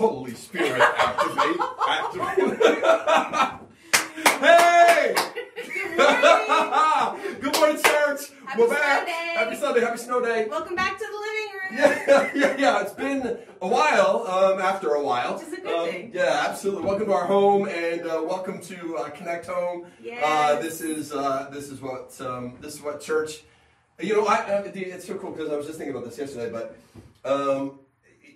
Holy Spirit, activate, activate. hey! Good morning, church. Happy We're back. Sunday. Happy Sunday. Happy snow day. Welcome back to the living room. Yeah, yeah, yeah. It's been a while. Um, after a while, Which is a good Um, thing. Yeah, absolutely. Welcome to our home, and uh, welcome to uh, Connect Home. Yes. Uh, this is uh, this is what um, this is what church. You know, I, I it's so cool because I was just thinking about this yesterday, but.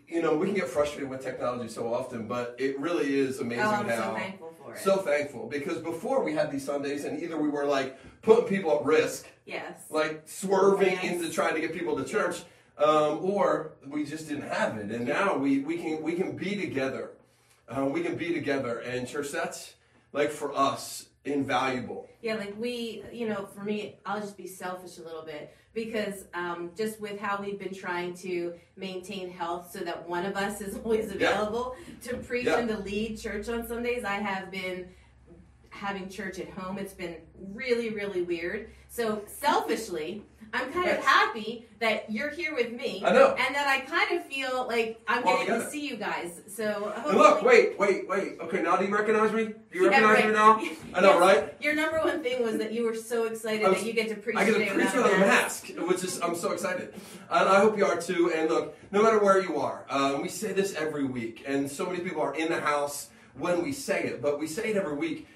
You know, we can get frustrated with technology so often, but it really is amazing Oh, I'm how so thankful for it. so thankful because before we had these Sundays, and either we were like putting people at risk, yes. like swerving Yes. into trying to get people to church, um, or we just didn't have it. And now we, we can we can be together. Uh, we can be together, and church that's like for us invaluable. Yeah, like we, you know, for me, I'll just be selfish a little bit because um, just with how we've been trying to maintain health so that one of us is always Yeah. available to preach Yeah. and to lead church on Sundays, I have been having church at home. It's been really, really weird. So selfishly, I'm kind of happy that you're here with me. I know. And that I kind of feel like I'm Well, getting to see you guys. So And look, wait, wait, wait. Okay, now do you recognize me? Do you Yeah, recognize right. me now? I know, Yes. right? Your number one thing was that you were so excited was- that you get to preach I get to preach without a mask. which is I'm so excited, and I hope you are too. And look, no matter where you are, um, we say this every week, and so many people are in the house when we say it, but we say it every week.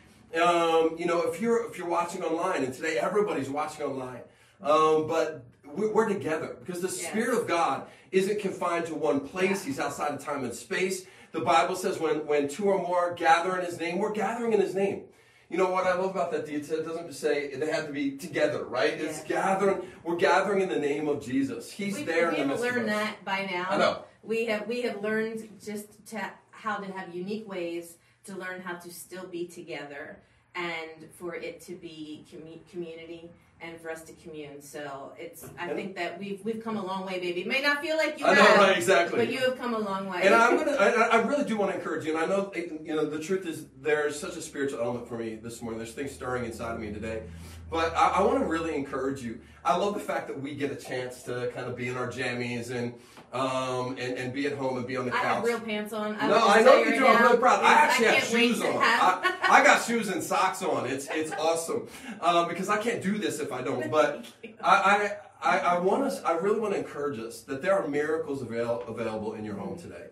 Um, you know, if you're if you're watching online, and today everybody's watching online, um, but we're, together because the Yes. Spirit of God isn't confined to one place; Yeah. He's outside of time and space. The Bible says when when two or more gather in His name, we're gathering in His name. You know what I love about that? It doesn't say they have to be together, right? It's gathering. We're gathering in the name of Jesus. He's we, there we in the have learned that by now. I know. We have we have learned just to how to have unique ways to learn how to still be together and for it to be commu- community and for us to commune. So it's I think that we've we've come a long way, baby. It may not feel like you I know, have, right? Exactly. but you have come a long way. And I'm gonna, I, I really do want to encourage you. And I know, eh, you know, the truth is there's such a spiritual element for me this morning. There's things stirring inside of me today. But I, I want to really encourage you. I love the fact that we get a chance to kind of be in our jammies and um, and, and be at home and be on the couch. I have real pants on. I no, I know you right do. I'm really proud. I actually have shoes on. have- I, I got shoes and socks on. It's it's awesome um, because I can't do this if I don't. But I I, I, I want us. I really want to encourage us that there are miracles avail, available in your home today.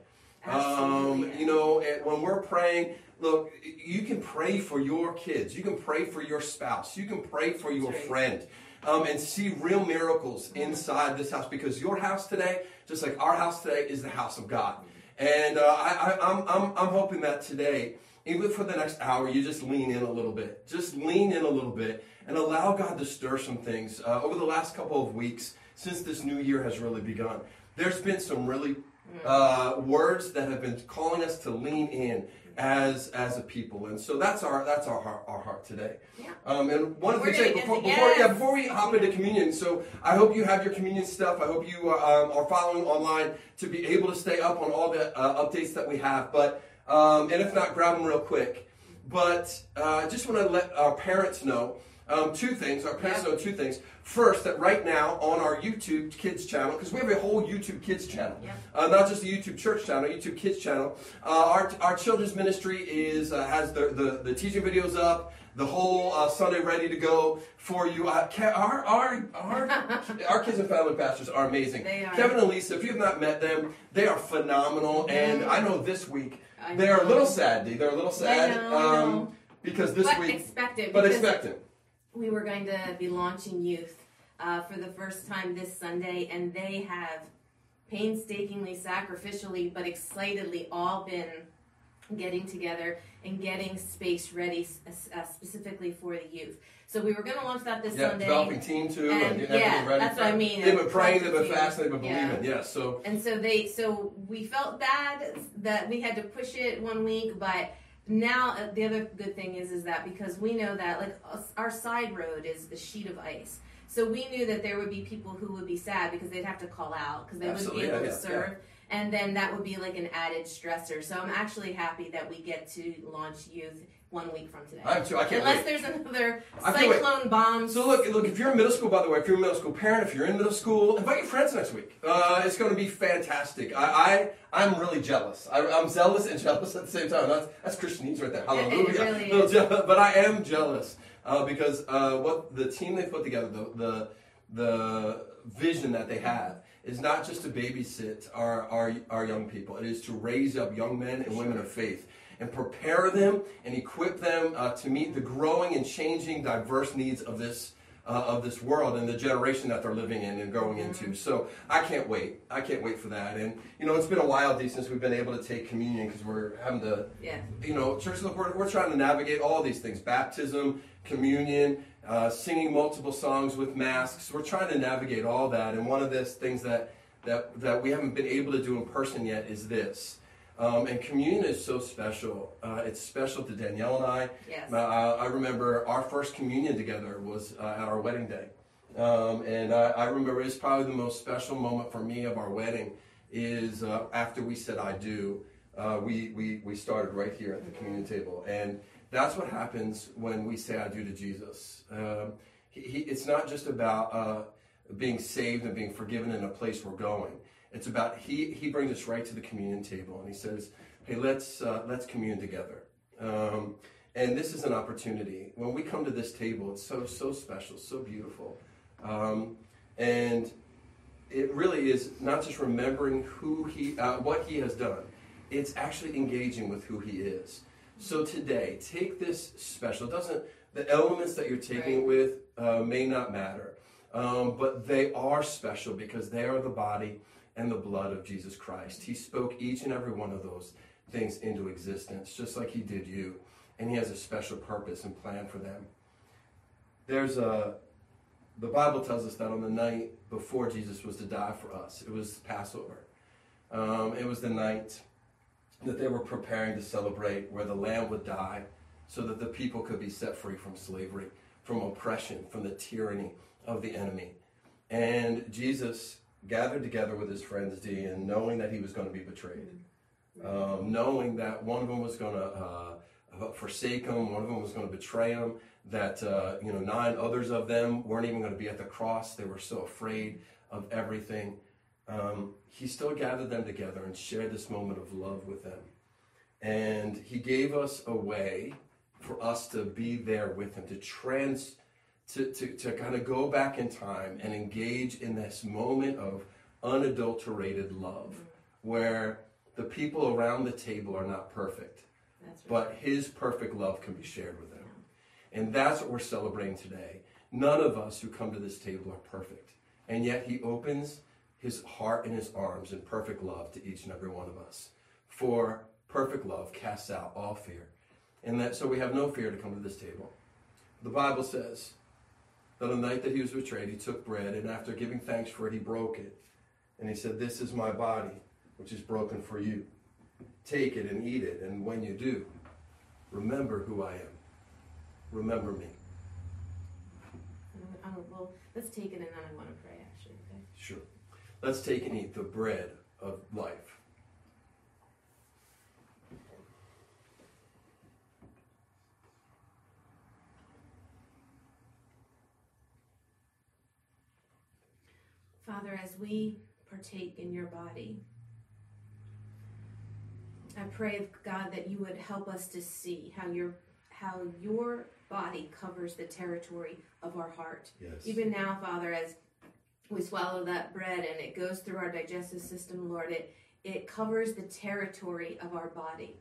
Um, you know, when we're praying, look, you can pray for your kids. You can pray for your spouse. You can pray for your friend. Um, and see real miracles inside this house because your house today, just like our house today, is the house of God. And uh, I, I, I'm, I'm, I'm hoping that today, even for the next hour, you just lean in a little bit. Just lean in a little bit and allow God to stir some things. Uh, over the last couple of weeks, since this new year has really begun, there's been some really uh, words that have been calling us to lean in as as a people, and so that's our that's our heart, our heart today. Yeah. Um, and one of the We're things gonna before, before yeah before we hop into communion, so I hope you have your communion stuff. I hope you uh, um, are following online to be able to stay up on all the uh, updates that we have. But um, and if not, grab them real quick. But uh, I just want to let our parents know um, two things. Our parents Yeah. know two things. First, that right now on our YouTube Kids channel, because we have a whole YouTube Kids channel, Yeah. uh, not just the YouTube Church channel, YouTube Kids channel. Uh, our, our children's ministry is uh, has the, the, the teaching videos up, the whole uh, Sunday ready to go for you. Uh, our, our, our, our kids and family pastors are amazing. They are. Kevin and Lisa, if you have not met them, they are phenomenal. And. I know this week they're a little sad. Dee. They're a little sad know, um, because this but week, expect it. but it. We were going to be launching youth uh, for the first time this Sunday, and they have painstakingly, sacrificially, but excitedly all been getting together and getting space ready uh, specifically for the youth. So we were going to launch that this Yeah, Sunday. developing team too, and, And, yeah, ready. that's what I mean, They've been praying, they've been fasting, they've been Yeah. believing. Yes, so And so they, so we felt bad that we had to push it one week, but now uh, the other good thing is, is that because we know that like our side road is a sheet of ice, so we knew that there would be people who would be sad because they'd have to call out because they Absolutely, wouldn't be able yeah, to yeah, serve. and then that would be like an added stressor. So I'm actually happy that we get to launch youth one week from today. I am too. I can't Unless wait. there's another I can't wait. cyclone bomb. So look, look. If you're in middle school, by the way, if you're a middle school parent, if you're in middle school, invite your friends next week. Uh, it's going to be fantastic. I, I I'm really jealous. I, I'm zealous and jealous at the same time. That's that's Christianese right there. Yeah, it Hallelujah. really is. but I am jealous uh, because uh, what the team they put together, the, the the vision that they have is not just to babysit our, our our young people. It is to raise up young men and women of faith and prepare them and equip them uh, to meet the growing and changing diverse needs of this uh, of this world and the generation that they're living in and going into. So I can't wait. I can't wait for that. And you know, it's been a while since we've been able to take communion because we're having to. Yeah. You know, church. We're, we're trying to navigate all these things: baptism, communion, uh, singing multiple songs with masks. We're trying to navigate all that. And one of the things that that that we haven't been able to do in person yet is this. Um, and communion is so special. Uh, it's special to Danielle and I. Yes. Uh, I remember our first communion together was uh, at our wedding day. Um, and I, I remember it's probably the most special moment for me of our wedding is uh, after we said I do, uh, we, we, we started right here at the communion table. And that's what happens when we say I do to Jesus. Um, he, he, it's not just about uh, being saved and being forgiven in a place we're going. It's about he, he brings us right to the communion table and he says, hey, let's, uh, let's commune together. Um, and this is an opportunity. When we come to this table, it's so, so special, so beautiful. Um, and it really is not just remembering who he, uh, what he has done. It's actually engaging with who he is. So today, take this special. It doesn't the elements that you're taking it with uh, may not matter, um, but they are special because they are the body and the blood of Jesus Christ. He spoke each and every one of those things into existence, just like he did you, and he has a special purpose and plan for them. There's a the Bible tells us that on the night before Jesus was to die for us, it was Passover. Um, it was the night that they were preparing to celebrate where the lamb would die so that the people could be set free from slavery, from oppression, from the tyranny of the enemy. And Jesus gathered together with his friends, D, and knowing that he was going to be betrayed, um, knowing that one of them was going to uh, forsake him, one of them was going to betray him, that uh, you know nine others of them weren't even going to be at the cross. They were so afraid of everything. Um, he still gathered them together and shared this moment of love with them. And he gave us a way for us to be there with him, to trans, to, to, to kind of go back in time and engage in this moment of unadulterated love, mm-hmm. where the people around the table are not perfect, right. but his perfect love can be shared with them. And that's what we're celebrating today. None of us who come to this table are perfect. And yet he opens his heart and his arms in perfect love to each and every one of us. For perfect love casts out all fear. And that so we have no fear to come to this table. The Bible says that on the night that he was betrayed, he took bread, and after giving thanks for it, he broke it. And he said, This is my body, which is broken for you. Take it and eat it, and when you do, remember who I am. Remember me. Um, well, let's take it and then I want to pray actually. Okay? Sure. Let's take and eat the bread of life. Father, as we partake in your body, I pray, God, that you would help us to see how your how your body covers the territory of our heart. Yes. Even now, Father, as we swallow that bread and it goes through our digestive system, Lord, it it covers the territory of our body.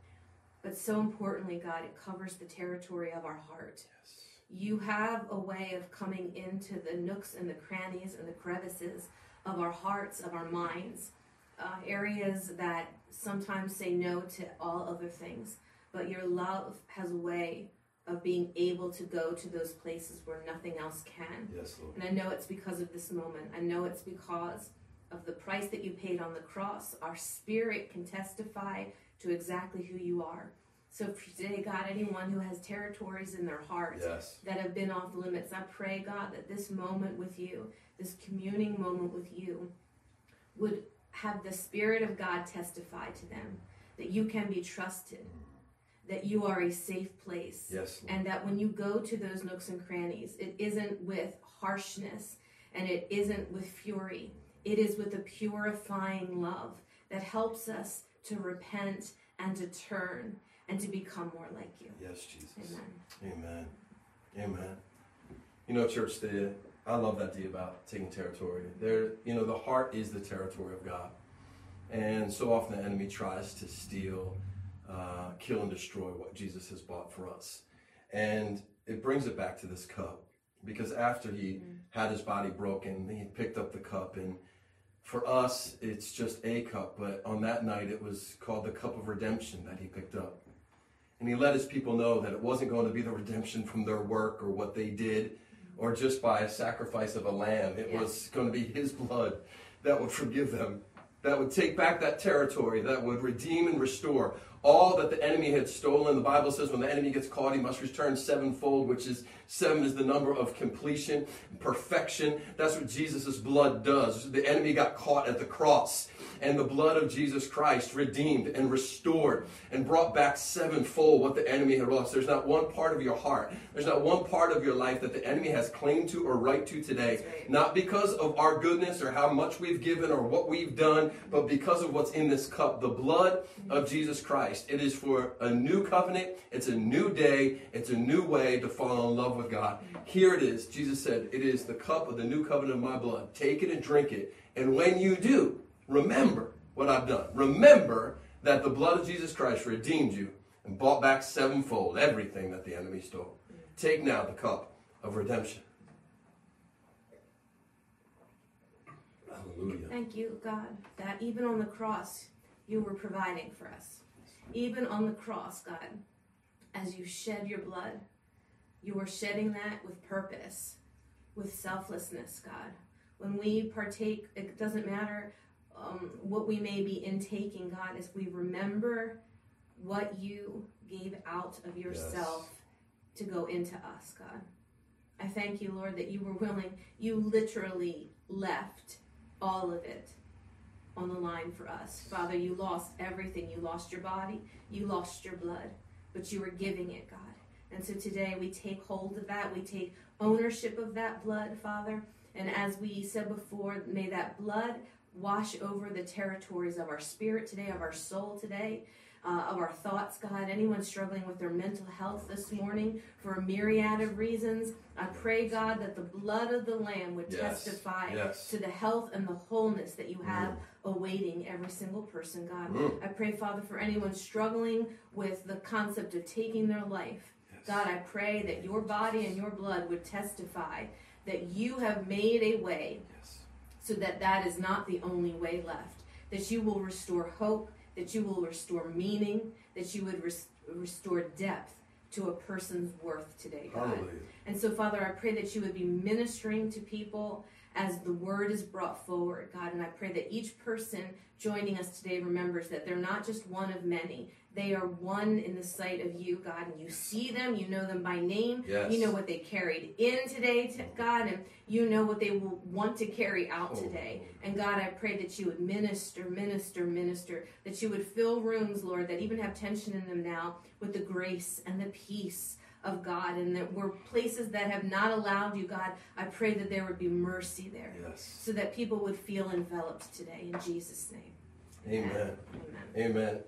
But so importantly, God, it covers the territory of our heart. Yes. You have a way of coming into the nooks and the crannies and the crevices of our hearts, of our minds, uh, areas that sometimes say no to all other things. But your love has a way of being able to go to those places where nothing else can. Yes, Lord. And I know it's because of this moment. I know it's because of the price that you paid on the cross. Our spirit can testify to exactly who you are. So today, God, anyone who has territories in their hearts Yes. that have been off limits, I pray, God, that this moment with you, this communing moment with you, would have the Spirit of God testify to them that you can be trusted, mm. that you are a safe place, Yes. And that when you go to those nooks and crannies, it isn't with harshness and it isn't with fury. It is with a purifying love that helps us to repent and to turn and to become more like you. Yes, Jesus. Amen. Amen. Amen. You know, church, the I love that deal about taking territory. There, you know, the heart is the territory of God, and so often the enemy tries to steal, uh, kill, and destroy what Jesus has bought for us, and it brings it back to this cup because after he had his body broken, he picked up the cup and. For us, it's just a cup, but on that night it was called the cup of redemption that he picked up. And he let his people know that it wasn't going to be the redemption from their work or what they did or just by a sacrifice of a lamb. It Yeah. was going to be his blood that would forgive them, that would take back that territory, that would redeem and restore all that the enemy had stolen. The Bible says when the enemy gets caught, he must return sevenfold, which is seven is the number of completion, perfection. That's what Jesus' blood does. The enemy got caught at the cross, and the blood of Jesus Christ redeemed and restored and brought back sevenfold what the enemy had lost. There's not one part of your heart, there's not one part of your life that the enemy has claim to or right to today. Right. Not because of our goodness or how much we've given or what we've done, but because of what's in this cup the blood of Jesus Christ. It is for a new covenant, it's a new day, it's a new way to fall in love with God. Here it is. Jesus said, It is the cup of the new covenant of my blood. Take it and drink it. And when you do, remember what I've done. Remember that the blood of Jesus Christ redeemed you and bought back sevenfold everything that the enemy stole. Take now the cup of redemption. Hallelujah. Thank you, God, that even on the cross, you were providing for us. Even on the cross, God, as you shed your blood, you were shedding that with purpose, with selflessness, God. When we partake, it doesn't matter um, what we may be intaking, God, as we remember what you gave out of yourself to go into us, God. I thank you, Lord, that you were willing, you literally left all of it on the line for us. Father, you lost everything. You lost your body, you lost your blood, but you were giving it, God. And so today we take hold of that. We take ownership of that blood, Father. And as we said before, may that blood wash over the territories of our spirit today, of our soul today. Uh, of our thoughts, God. Anyone struggling with their mental health this morning for a myriad of reasons, I pray, God, that the blood of the Lamb would Yes. testify Yes. to the health and the wholeness that you have awaiting every single person, God. Mm. I pray, Father, for anyone struggling with the concept of taking their life. God, I pray that your body and your blood would testify that you have made a way Yes. so that that is not the only way left. That you will restore hope, that you will restore meaning, that you would res- restore depth to a person's worth today, God. Hallelujah. And so, Father, I pray that you would be ministering to people as the word is brought forward, God. And I pray that each person joining us today remembers that they're not just one of many. They are one in the sight of you, God. And you see them, you know them by name, Yes. you know what they carried in today, to God, and you know what they will want to carry out Oh. today. And God, I pray that you would minister, minister, minister, that you would fill rooms, Lord, that even have tension in them now with the grace and the peace of God, and that we're places that have not allowed you, God. I pray that there would be mercy there Yes. so that people would feel enveloped today in Jesus' name. Amen. Amen. Amen.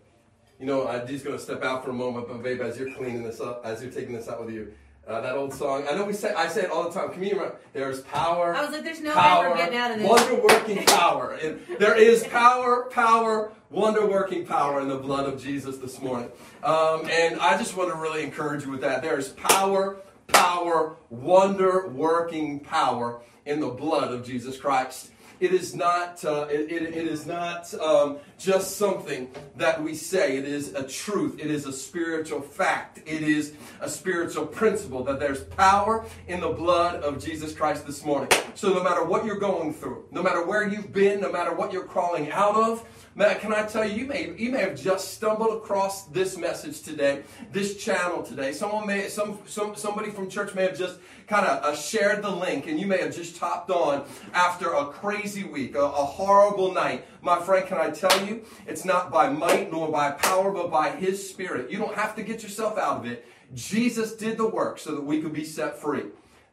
You know, I'm just going to step out for a moment, but babe, as you're cleaning this up, as you're taking this out with you, uh, that old song. I know we say I say it all the time. You? There's power. I was like, there's no power, ever getting out of this. wonder working power. And there is power, power, wonder working power in the blood of Jesus this morning. Um, and I just want to really encourage you with that. There's power, power, wonder working power in the blood of Jesus Christ. It is not. Uh, it, it, it is not um, just something that we say. It is a truth. It is a spiritual fact. It is a spiritual principle that there's power in the blood of Jesus Christ this morning. So no matter what you're going through, no matter where you've been, no matter what you're crawling out of, Man, can I tell you, you may, you may have just stumbled across this message today, this channel today. Someone may, some, some somebody from church may have just kind of uh, shared the link, and you may have just topped on after a crazy week, a, a horrible night. My friend, can I tell you, it's not by might nor by power, but by His Spirit. You don't have to get yourself out of it. Jesus did the work so that we could be set free.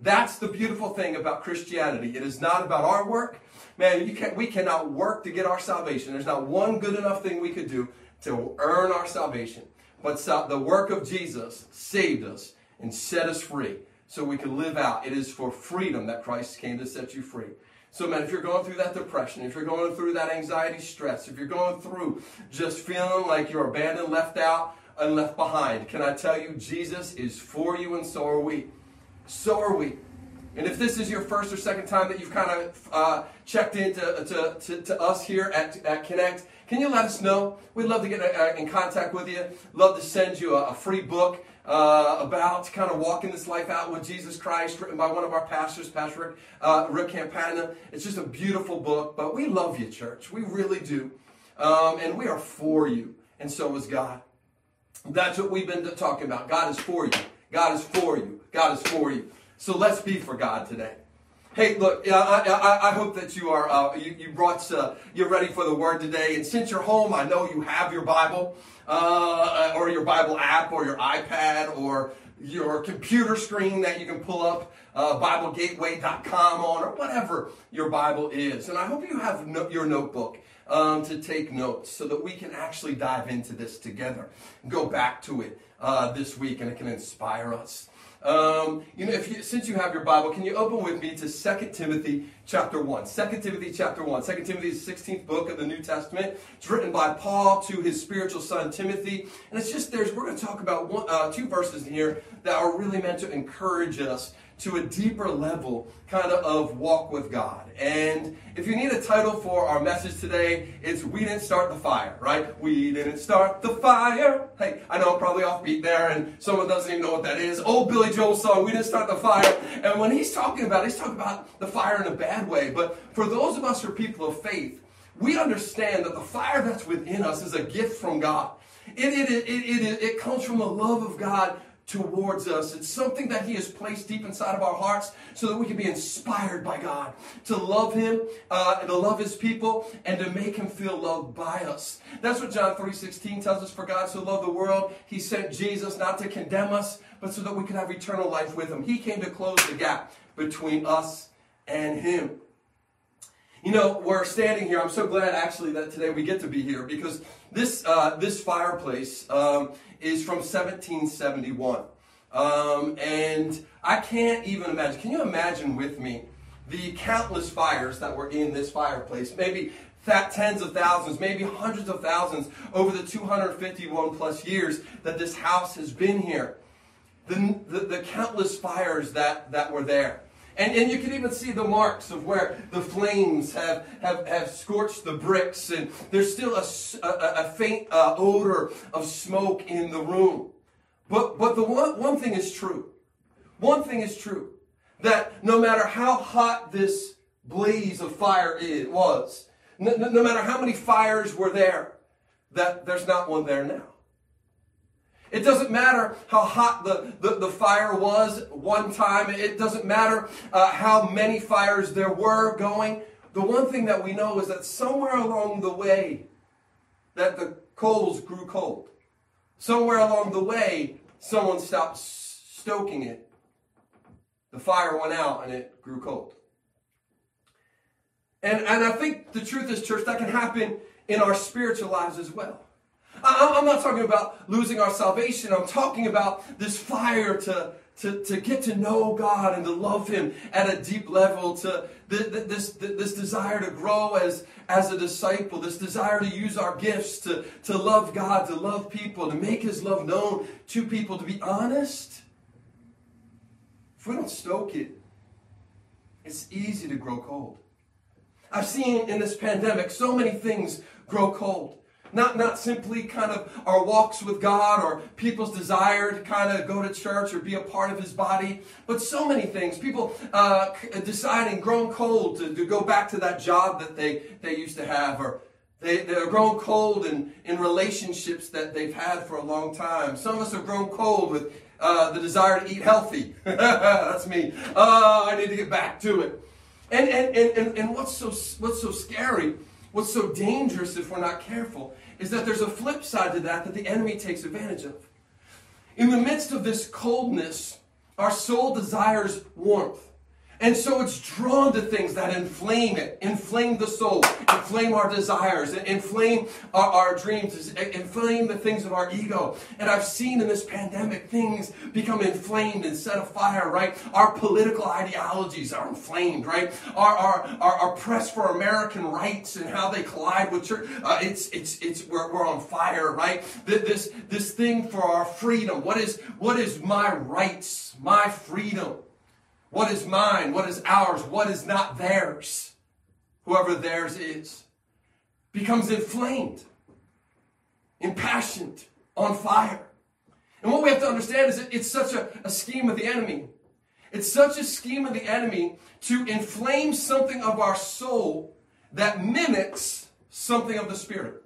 That's the beautiful thing about Christianity. It is not about our work. Man, can, we cannot work to get our salvation. There's not one good enough thing we could do to earn our salvation. But the work of Jesus saved us and set us free so we can live out. It is for freedom that Christ came to set you free. So, man, if you're going through that depression, if you're going through that anxiety, stress, if you're going through just feeling like you're abandoned, left out, and left behind, can I tell you, Jesus is for you, and so are we. So are we. And if this is your first or second time that you've kind of uh, checked in to, to, to, to, us here at, at Connect, can you let us know? We'd love to get uh, in contact with you. Love to send you a, a free book uh, about kind of walking this life out with Jesus Christ, written by one of our pastors, Pastor Rick, uh, Rick Campana. It's just a beautiful book, but we love you, church. We really do. Um, and we are for you, and so is God. That's what we've been talking about. God is for you. God is for you. God is for you. So let's be for God today. Hey, look, I, I, I hope that you are uh, you, you, brought uh, you're ready for the word today. And since you're home, I know you have your Bible uh, or your Bible app or your iPad or your computer screen that you can pull up uh, BibleGateway.com on or whatever your Bible is. And I hope you have no, your notebook um, to take notes so that we can actually dive into this together. Go back to it uh, this week and it can inspire us. Um, you know, if you, since you have your Bible, can you open with me to 2 Timothy chapter 1? 2 Timothy chapter 1. 2 Timothy is the 16th book of the New Testament. It's written by Paul to his spiritual son Timothy. And it's just, there's, we're going to talk about one, uh, two verses in here that are really meant to encourage us to a deeper level kind of walk with God. And if you need a title for our message today, it's We Didn't Start the Fire, right? We didn't start the fire. Hey, I know I'm probably offbeat there and someone doesn't even know what that is. Old Billy Joel song, We Didn't Start the Fire. And when he's talking about it, he's talking about the fire in a bad way. But for those of us who are people of faith, we understand that the fire that's within us is a gift from God. It, it, it, it, it, comes from the love of God towards us. It's something that He has placed deep inside of our hearts so that we can be inspired by God to love Him, uh, and to love His people, and to make Him feel loved by us. That's what John 3.16 tells us. For God so loved the world, He sent Jesus not to condemn us, but so that we could have eternal life with Him. He came to close the gap between us and Him. You know, we're standing here. I'm so glad actually that today we get to be here because this uh, this fireplace um, is from 1771. Um, and I can't even imagine. Can you imagine with me the countless fires that were in this fireplace? Maybe that tens of thousands, maybe hundreds of thousands over the 251 plus years that this house has been here. The, the, the countless fires that, that were there. And, and you can even see the marks of where the flames have, have, have scorched the bricks, and there's still a, a, a faint uh, odor of smoke in the room. But, but the one, one thing is true. One thing is true that no matter how hot this blaze of fire it was, no, no matter how many fires were there, that there's not one there now. It doesn't matter how hot the, the, the fire was one time. It doesn't matter uh, how many fires there were going. The one thing that we know is that somewhere along the way, that the coals grew cold. Somewhere along the way, someone stopped stoking it. The fire went out and it grew cold. And, and I think the truth is, church, that can happen in our spiritual lives as well. I'm not talking about losing our salvation. I'm talking about this fire to, to, to get to know God and to love Him at a deep level, to this, this desire to grow as, as a disciple, this desire to use our gifts to, to love God, to love people, to make His love known to people, to be honest. If we don't stoke it, it's easy to grow cold. I've seen in this pandemic so many things grow cold. Not, not simply kind of our walks with God or people's desire to kind of go to church or be a part of his body, but so many things. People uh, deciding, growing cold to, to go back to that job that they, they used to have, or They, they're grown cold in, in relationships that they've had for a long time. Some of us have grown cold with uh, the desire to eat healthy. That's me. Uh, I need to get back to it. And, and, and, and what's, so, what's so scary, what's so dangerous if we're not careful, is that there's a flip side to that that the enemy takes advantage of. In the midst of this coldness, our soul desires warmth. And so it's drawn to things that inflame it, inflame the soul, inflame our desires, inflame our, our, dreams, inflame the things of our ego. And I've seen in this pandemic things become inflamed and set afire, right? Our political ideologies are inflamed, right? Our, our, our, our press for American rights and how they collide with church, uh, it's, it's, it's, we're, we're on fire, right? This, this thing for our freedom. What is, what is my rights, my freedom? What is mine? What is ours? What is not theirs? Whoever theirs is becomes inflamed, impassioned, on fire. And what we have to understand is that it's such a, a scheme of the enemy. It's such a scheme of the enemy to inflame something of our soul that mimics something of the spirit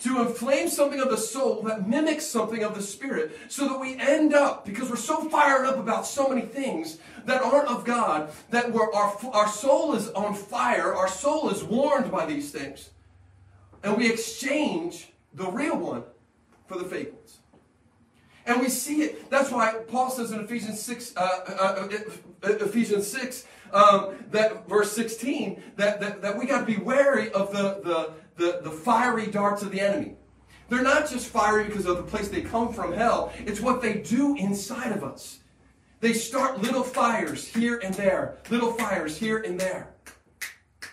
to inflame something of the soul that mimics something of the spirit so that we end up, because we're so fired up about so many things that aren't of God, that our, our soul is on fire, our soul is warmed by these things. And we exchange the real one for the fake ones. And we see it. That's why Paul says in Ephesians 6, uh, uh, uh, Ephesians 6, um, that verse 16, that, that, that we got to be wary of the, the, the, the fiery darts of the enemy. They're not just fiery because of the place they come from, hell. It's what they do inside of us. They start little fires here and there, little fires here and there.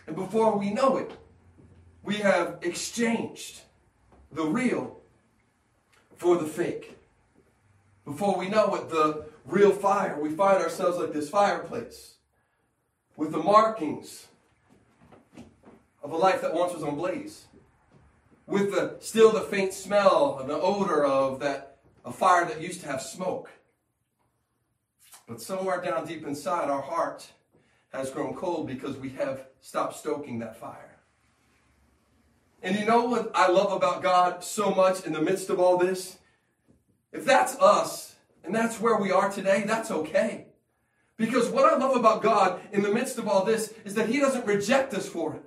And before we know it, we have exchanged the real for the fake. Before we know it, the real fire, we find ourselves like this fireplace with the markings of a life that once was on blaze. With the still the faint smell and the odor of that a fire that used to have smoke. But somewhere down deep inside, our heart has grown cold because we have stopped stoking that fire. And you know what I love about God so much in the midst of all this? If that's us, and that's where we are today, that's okay. Because what I love about God in the midst of all this is that He doesn't reject us for it.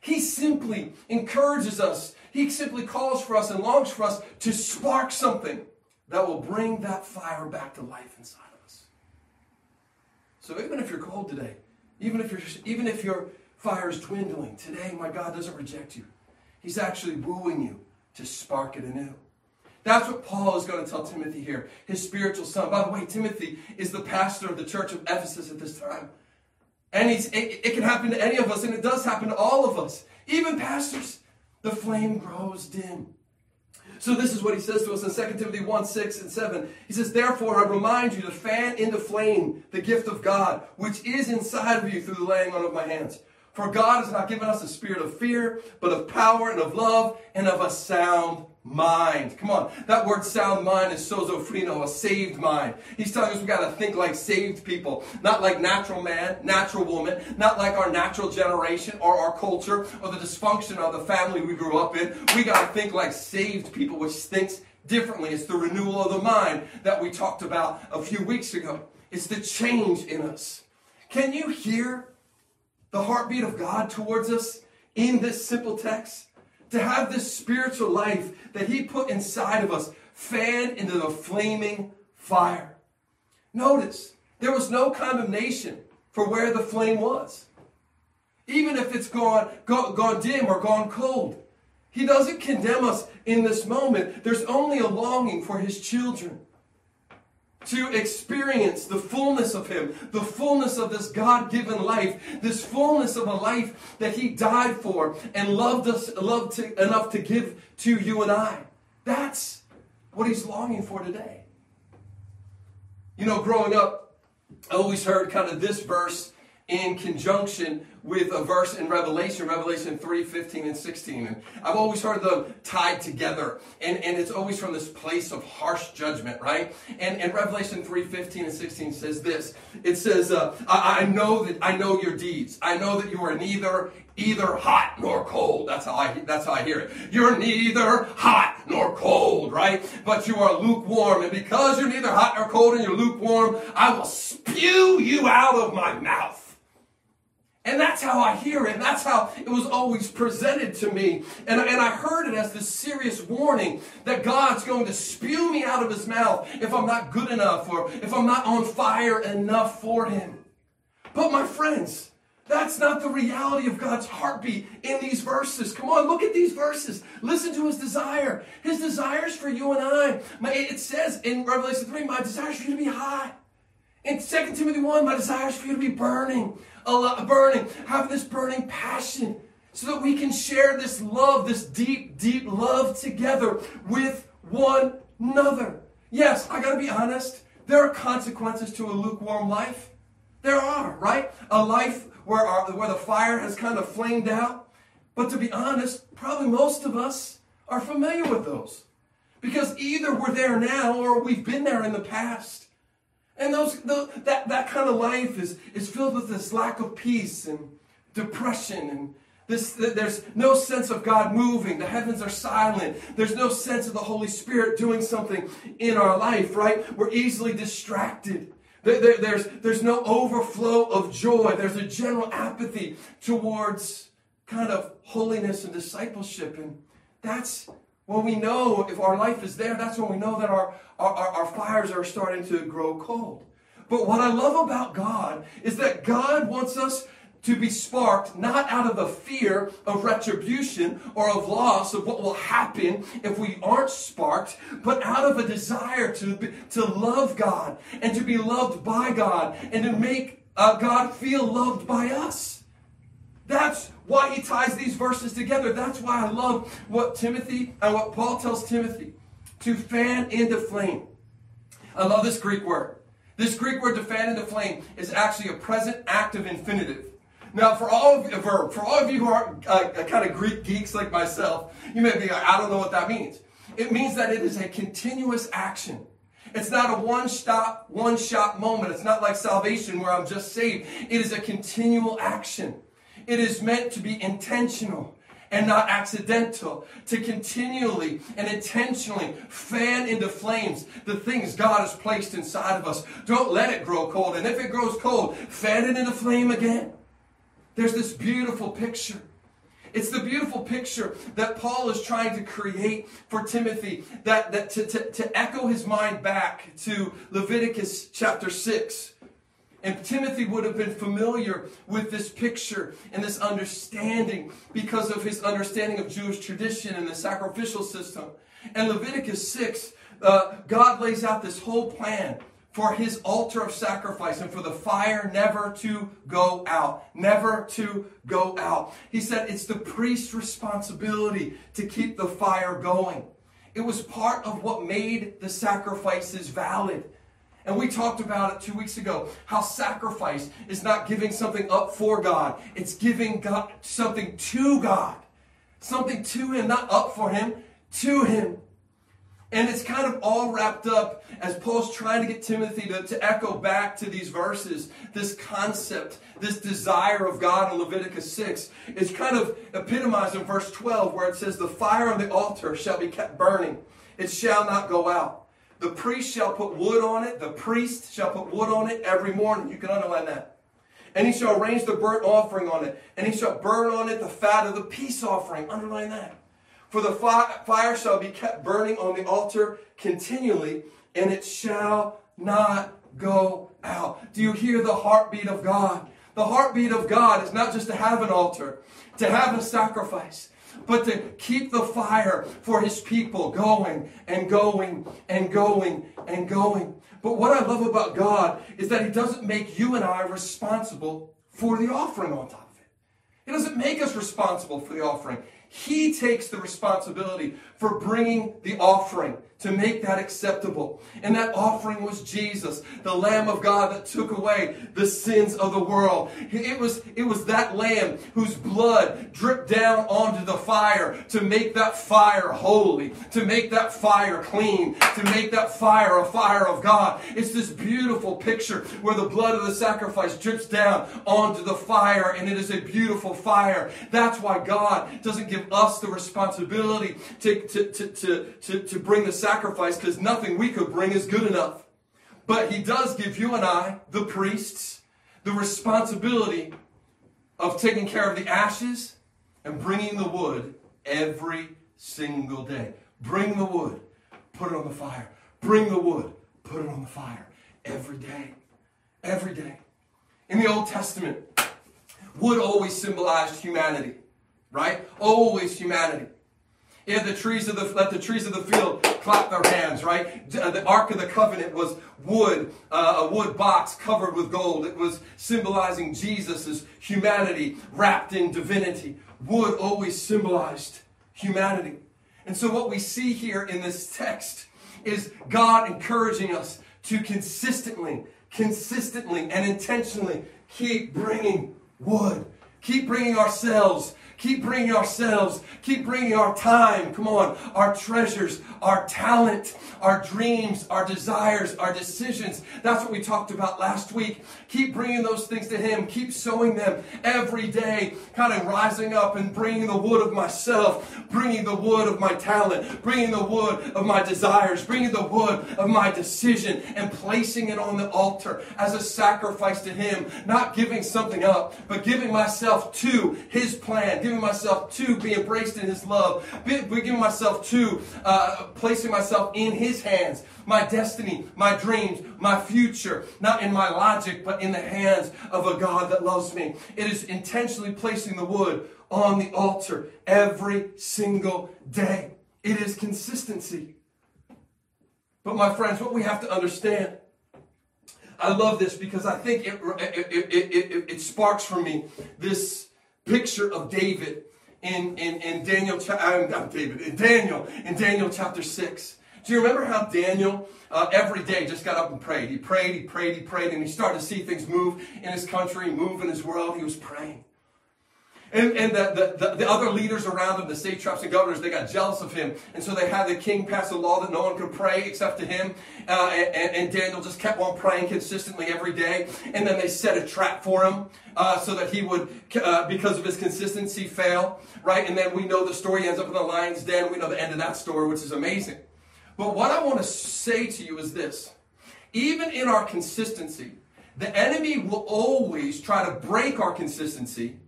He simply encourages us. He simply calls for us and longs for us to spark something that will bring that fire back to life inside of us. So even if you're cold today, even if, you're, even if your fire is dwindling, today my God doesn't reject you. He's actually wooing you to spark it anew. That's what Paul is going to tell Timothy here, his spiritual son. By the way, Timothy is the pastor of the church of Ephesus at this time. And it, it can happen to any of us, and it does happen to all of us, even pastors. The flame grows dim. So this is what he says to us in 2 Timothy 1, 6 and 7. He says, Therefore I remind you to fan into flame the gift of God, which is inside of you through the laying on of my hands. For God has not given us a spirit of fear, but of power and of love and of a sound mind. Come on. That word sound mind is sozo frino, a saved mind. He's telling us we got to think like saved people, not like natural man, natural woman, not like our natural generation or our culture or the dysfunction of the family we grew up in. We got to think like saved people, which thinks differently. It's the renewal of the mind that we talked about a few weeks ago. It's the change in us. Can you hear the heartbeat of God towards us in this simple text? To have this spiritual life that He put inside of us fanned into the flaming fire. Notice, there was no condemnation for where the flame was. Even if it's gone, gone, gone dim or gone cold. He doesn't condemn us in this moment. There's only a longing for His children to experience the fullness of Him, the fullness of this God given life, this fullness of a life that He died for and loved us loved to, enough to give to you and I. That's what He's longing for today. You know, growing up, I always heard kind of this verse in conjunction with a verse in Revelation, Revelation 3, 15 and 16. And I've always heard them tied together. And, and it's always from this place of harsh judgment, right? And, and Revelation 3, 15 and 16 says this. It says, uh, I, I know that I know your deeds. I know that you are neither either hot nor cold. That's how I that's how I hear it. You're neither hot nor cold, right? But you are lukewarm. And because you're neither hot nor cold and you're lukewarm, I will spew you out of my mouth. And that's how I hear it. That's how it was always presented to me. And, and I heard it as this serious warning that God's going to spew me out of his mouth if I'm not good enough or if I'm not on fire enough for him. But my friends, that's not the reality of God's heartbeat in these verses. Come on, look at these verses. Listen to his desire. His desires for you and I. it says in Revelation 3, my desire is for you to be high. In 2 Timothy 1, my desire is for you to be burning burning, have this burning passion so that we can share this love, this deep, deep love together with one another. Yes, I gotta be honest, there are consequences to a lukewarm life. There are, right? A life where, our, where the fire has kind of flamed out. But to be honest, probably most of us are familiar with those. Because either we're there now or we've been there in the past. And those, those, that, that kind of life is, is filled with this lack of peace and depression and this, there's no sense of God moving. The heavens are silent. There's no sense of the Holy Spirit doing something in our life, right? We're easily distracted. There, there, there's, there's no overflow of joy. There's a general apathy towards kind of holiness and discipleship. And that's when we know if our life is there, that's when we know that our, our, our, fires are starting to grow cold. But what I love about God is that God wants us to be sparked not out of the fear of retribution or of loss of what will happen if we aren't sparked, but out of a desire to, to love God and to be loved by God and to make uh, God feel loved by us. That's why he ties these verses together. That's why I love what Timothy and what Paul tells Timothy to fan into flame. I love this Greek word. This Greek word to fan into flame is actually a present active infinitive. Now, for all of you, for, for all of you who are uh, kind of Greek geeks like myself, you may be like, I don't know what that means. It means that it is a continuous action. It's not a one stop, one shot moment. It's not like salvation where I'm just saved. It is a continual action. It is meant to be intentional and not accidental, to continually and intentionally fan into flames the things God has placed inside of us. Don't let it grow cold. And if it grows cold, fan it into flame again. There's this beautiful picture. It's the beautiful picture that Paul is trying to create for Timothy, that, that to, to, to echo his mind back to Leviticus chapter 6 and Timothy would have been familiar with this picture and this understanding because of his understanding of Jewish tradition and the sacrificial system. And Leviticus 6, uh, God lays out this whole plan for his altar of sacrifice and for the fire never to go out. Never to go out. He said it's the priest's responsibility to keep the fire going. It was part of what made the sacrifices valid. And we talked about it two weeks ago how sacrifice is not giving something up for God, it's giving God something to God. Something to Him, not up for Him, to Him. And it's kind of all wrapped up as Paul's trying to get Timothy to, to echo back to these verses, this concept, this desire of God in Leviticus 6. It's kind of epitomized in verse 12 where it says, The fire on the altar shall be kept burning, it shall not go out. The priest shall put wood on it. The priest shall put wood on it every morning. You can underline that. And he shall arrange the burnt offering on it. And he shall burn on it the fat of the peace offering. Underline that. For the fire shall be kept burning on the altar continually, and it shall not go out. Do you hear the heartbeat of God? The heartbeat of God is not just to have an altar, to have a sacrifice but to keep the fire for his people going and going and going and going. But what I love about God is that he doesn't make you and I responsible for the offering on top of it. He doesn't make us responsible for the offering. He takes the responsibility for bringing the offering to make that acceptable. And that offering was Jesus, the Lamb of God that took away the sins of the world. It was, it was that Lamb whose blood dripped down onto the fire to make that fire holy, to make that fire clean, to make that fire a fire of God. It's this beautiful picture where the blood of the sacrifice drips down onto the fire and it is a beautiful fire. That's why God doesn't give us the responsibility to, to, to, to, to, to bring the sacrifice because nothing we could bring is good enough. But he does give you and I, the priests, the responsibility of taking care of the ashes and bringing the wood every single day. Bring the wood, put it on the fire. Bring the wood, put it on the fire every day. Every day. In the Old Testament, wood always symbolized humanity, right? Always humanity. Yeah, the trees of the let the trees of the field clap their hands, right? The Ark of the Covenant was wood, uh, a wood box covered with gold. It was symbolizing Jesus' humanity wrapped in divinity. Wood always symbolized humanity. And so what we see here in this text is God encouraging us to consistently, consistently and intentionally keep bringing wood. Keep bringing ourselves Keep bringing ourselves, keep bringing our time, come on, our treasures, our talent, our dreams, our desires, our decisions. That's what we talked about last week. Keep bringing those things to Him. Keep sowing them every day, kind of rising up and bringing the wood of myself, bringing the wood of my talent, bringing the wood of my desires, bringing the wood of my decision and placing it on the altar as a sacrifice to Him. Not giving something up, but giving myself to His plan giving myself to be embraced in His love, giving myself to uh, placing myself in His hands, my destiny, my dreams, my future, not in my logic, but in the hands of a God that loves me. It is intentionally placing the wood on the altar every single day. It is consistency. But my friends, what we have to understand I love this because I think it, it, it, it, sparks for me this picture of David in, in, in Daniel, uh, not David, in Daniel, in Daniel chapter 6. Do you remember how Daniel uh, every day just got up and prayed? He prayed, he prayed, he prayed, and he started to see things move in his country, move in his world. He was praying. And, and the, the, the, other leaders around him, the satraps and governors, they got jealous of him. And so they had the king pass a law that no one could pray except to him. Uh, and, and, Daniel just kept on praying consistently every day. And then they set a trap for him uh, so that he would, uh, because of his consistency, fail. Right? And then we know the story ends up in the lion's den. We know the end of that story, which is amazing. But what I want to say to you is this. Even in our consistency, the enemy will always try to break our consistency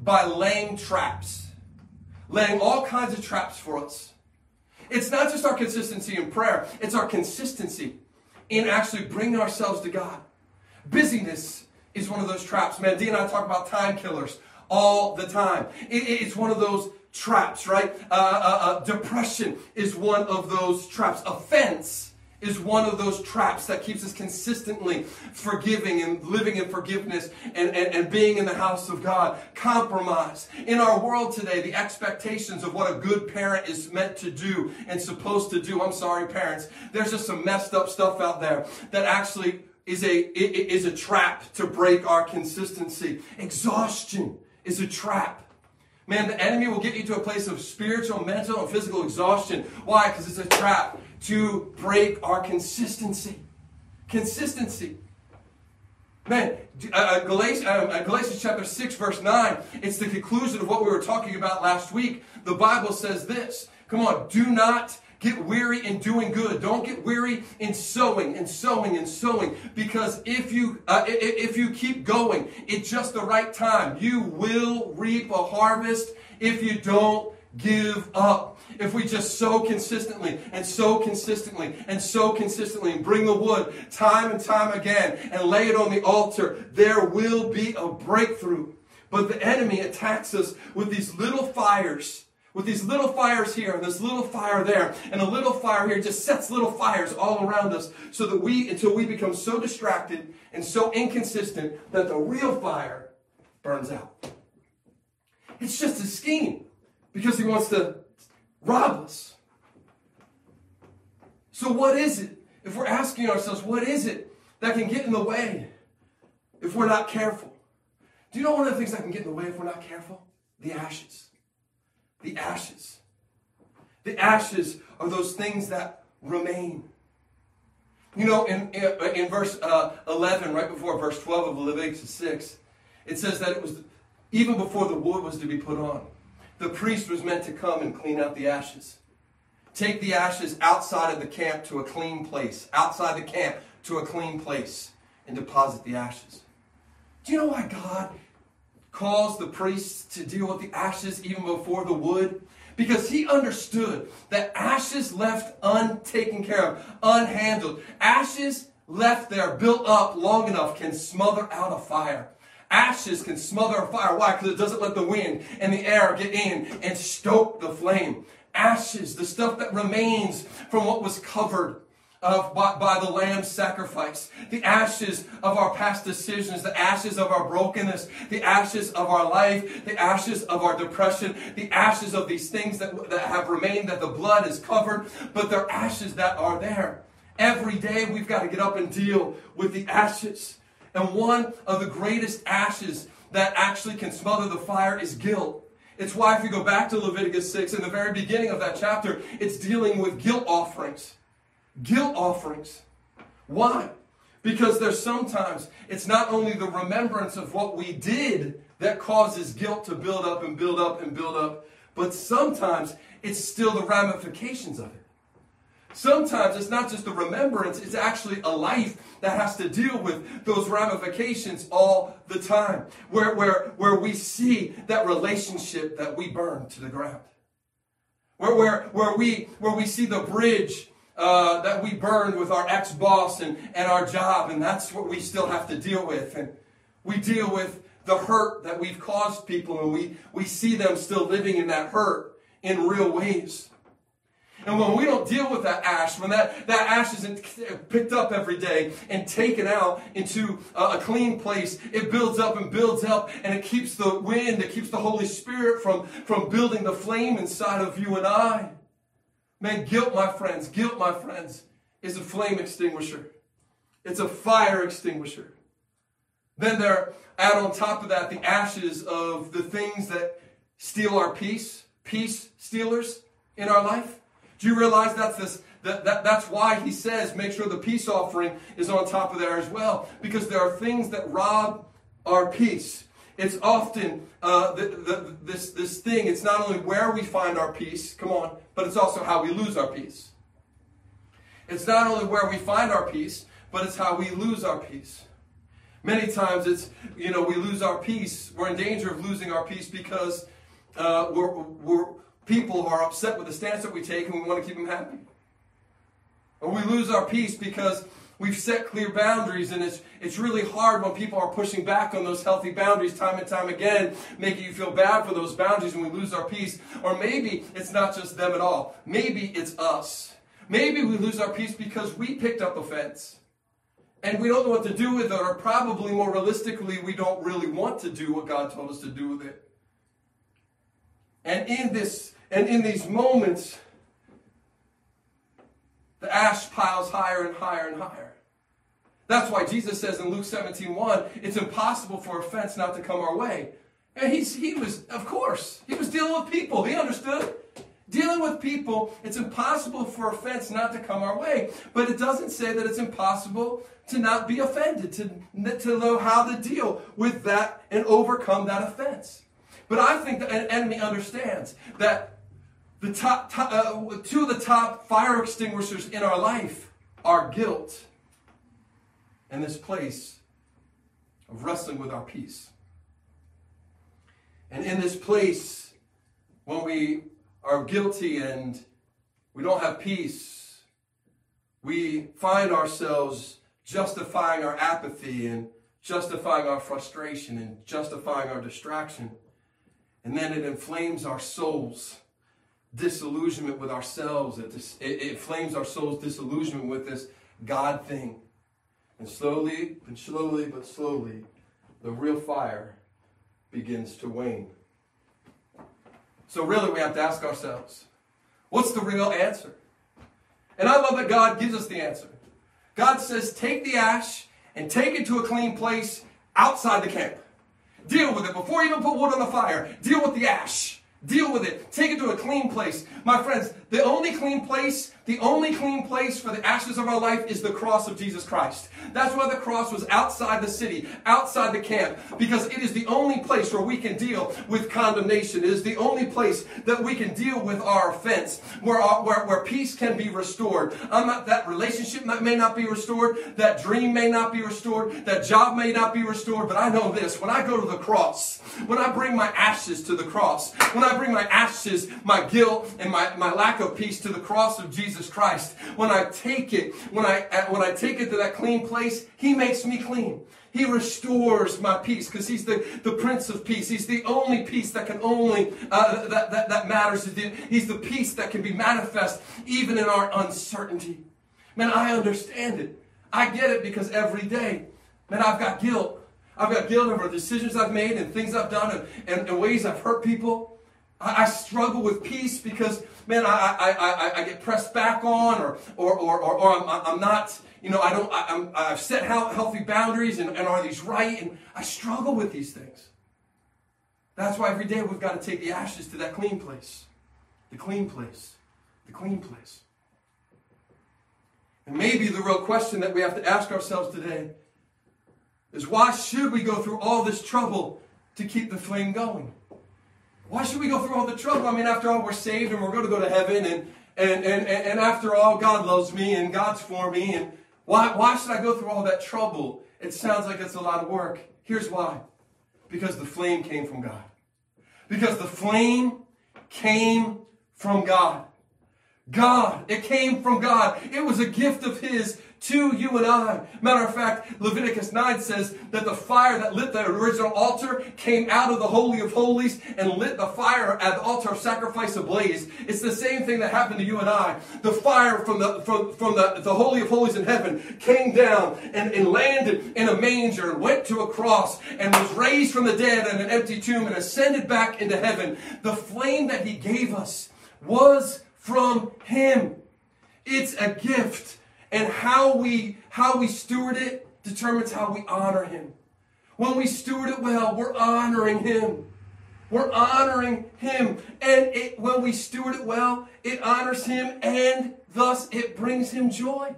by laying traps, laying all kinds of traps for us. It's not just our consistency in prayer, it's our consistency in actually bringing ourselves to God. Busyness is one of those traps. Man, Dee and I talk about time killers all the time. it's one of those traps, right? Uh, uh, uh, depression is one of those traps. Offense is one of those traps that keeps us consistently forgiving and living in forgiveness and, and, and being in the house of God. Compromise. In our world today, the expectations of what a good parent is meant to do and supposed to do, I'm sorry, parents, there's just some messed up stuff out there that actually is a, is a trap to break our consistency. Exhaustion is a trap. Man, the enemy will get you to a place of spiritual, mental, and physical exhaustion. Why? Because it's a trap to break our consistency. Consistency. Man, uh, uh Galatians, uh, uh, Galatians chapter 6, verse 9, it's the conclusion of what we were talking about last week. The Bible says this Come on, do not get weary in doing good. Don't get weary in sowing and sowing and sowing. Because if you uh, if you keep going at just the right time, you will reap a harvest if you don't give up. If we just sow consistently and sow consistently and sow consistently and bring the wood time and time again and lay it on the altar, there will be a breakthrough. But the enemy attacks us with these little fires with these little fires here and this little fire there. And a little fire here just sets little fires all around us so that we until we become so distracted and so inconsistent that the real fire burns out. It's just a scheme because he wants to rob us. So, what is it? If we're asking ourselves, what is it that can get in the way if we're not careful? Do you know one of the things that can get in the way if we're not careful? The ashes. The ashes. The ashes are those things that remain. You know, in, in, in verse uh, 11, right before verse 12 of Leviticus 6, it says that it was even before the wood was to be put on, the priest was meant to come and clean out the ashes. Take the ashes outside of the camp to a clean place, outside the camp to a clean place, and deposit the ashes. Do you know why God calls the priests to deal with the ashes even before the wood? because he understood that ashes left untaken care of, unhandled, ashes left there, built up long enough, can smother out a fire. Ashes can smother a fire. Why? Because it doesn't let the wind and the air get in and stoke the flame. Ashes, the stuff that remains from what was covered, of by, by, the lamb's sacrifice, the ashes of our past decisions, the ashes of our brokenness, the ashes of our life, the ashes of our depression, the ashes of these things that, that have remained, that the blood is covered, but they're ashes that are there. Every day we've got to get up and deal with the ashes. And one of the greatest ashes that actually can smother the fire is guilt. It's why if you go back to Leviticus 6, in the very beginning of that chapter, it's dealing with guilt offerings guilt offerings. Why? Because there's sometimes it's not only the remembrance of what we did that causes guilt to build up and build up and build up, but sometimes it's still the ramifications of it. Sometimes it's not just the remembrance, it's actually a life that has to deal with those ramifications all the time. Where, where, where we see that relationship that we burn to the ground. Where, where, where, we, where we see the bridge uh, that we burned with our ex boss and, and our job, and that's what we still have to deal with. And we deal with the hurt that we've caused people, and we, we see them still living in that hurt in real ways. And when we don't deal with that ash, when that, that ash isn't picked up every day and taken out into a, a clean place, it builds up and builds up and it keeps the wind, it keeps the Holy Spirit from, from building the flame inside of you and I. Man, guilt, my friends, guilt, my friends, is a flame extinguisher. It's a fire extinguisher. Then there, add on top of that the ashes of the things that steal our peace, peace stealers in our life. Do you realize that's this? That, that, that's why he says make sure the peace offering is on top of there as well. Because there are things that rob our peace. It's often uh, the, the, this, this thing, it's not only where we find our peace, come on, but it's also how we lose our peace. It's not only where we find our peace, but it's how we lose our peace. Many times it's, you know, we lose our peace. We're in danger of losing our peace because uh, we're, we're, people are upset with the stance that we take and we want to keep them happy. Or we lose our peace because We've set clear boundaries, and it's, it's really hard when people are pushing back on those healthy boundaries time and time again, making you feel bad for those boundaries and we lose our peace. Or maybe it's not just them at all. Maybe it's us. Maybe we lose our peace because we picked up offense. And we don't know what to do with it, or probably more realistically, we don't really want to do what God told us to do with it. And in this, and in these moments, the ash piles higher and higher and higher. That's why Jesus says in Luke 17 1, it's impossible for offense not to come our way. And he's, he was, of course, he was dealing with people. He understood. Dealing with people, it's impossible for offense not to come our way. But it doesn't say that it's impossible to not be offended, to, to know how to deal with that and overcome that offense. But I think the enemy understands that the top, top uh, two of the top fire extinguishers in our life are guilt and this place of wrestling with our peace. And in this place, when we are guilty and we don't have peace, we find ourselves justifying our apathy and justifying our frustration and justifying our distraction. And then it inflames our souls disillusionment with ourselves. It, it, it flames our soul's disillusionment with this God thing. And slowly and slowly but slowly, the real fire begins to wane. So, really, we have to ask ourselves what's the real answer? And I love that God gives us the answer. God says, take the ash and take it to a clean place outside the camp. Deal with it. Before you even put wood on the fire, deal with the ash. Deal with it. Take it to a clean place. My friends, the only clean place, the only clean place for the ashes of our life is the cross of Jesus Christ. That's why the cross was outside the city, outside the camp, because it is the only place where we can deal with condemnation. It is the only place that we can deal with our offense, where, our, where, where peace can be restored. Not, that relationship may not be restored, that dream may not be restored, that job may not be restored, but I know this. When I go to the cross, when I bring my ashes to the cross, when I bring my ashes, my guilt, and my, my lack of peace to the cross of Jesus Christ, when I take it, when I, when I take it to that clean place, He makes me clean. He restores my peace because he's the, the Prince of Peace. He's the only peace that can only, uh, that, that, that matters. He's the peace that can be manifest even in our uncertainty. Man, I understand it. I get it because every day, man, I've got guilt. I've got guilt over decisions I've made and things I've done and, and, and ways I've hurt people. I, I struggle with peace because, man, I, I, I, I get pressed back on or, or, or, or, or I'm, I'm not, you know, I don't, I, I'm, I've set healthy boundaries and, and are these right? And I struggle with these things. That's why every day we've got to take the ashes to that clean place. The clean place. The clean place. And maybe the real question that we have to ask ourselves today is why should we go through all this trouble to keep the flame going? Why should we go through all the trouble? I mean, after all, we're saved and we're going to go to heaven, and, and, and, and after all, God loves me and God's for me. And why, why should I go through all that trouble? It sounds like it's a lot of work. Here's why because the flame came from God. Because the flame came from God. God. It came from God. It was a gift of His to you and I. Matter of fact, Leviticus 9 says that the fire that lit the original altar came out of the Holy of Holies and lit the fire at the altar of sacrifice ablaze. It's the same thing that happened to you and I. The fire from the, from, from the, the Holy of Holies in heaven came down and, and landed in a manger and went to a cross and was raised from the dead in an empty tomb and ascended back into heaven. The flame that He gave us was from Him. It's a gift and how we how we steward it determines how we honor him. When we steward it well, we're honoring him. We're honoring him. And it, when we steward it well, it honors him and thus it brings him joy.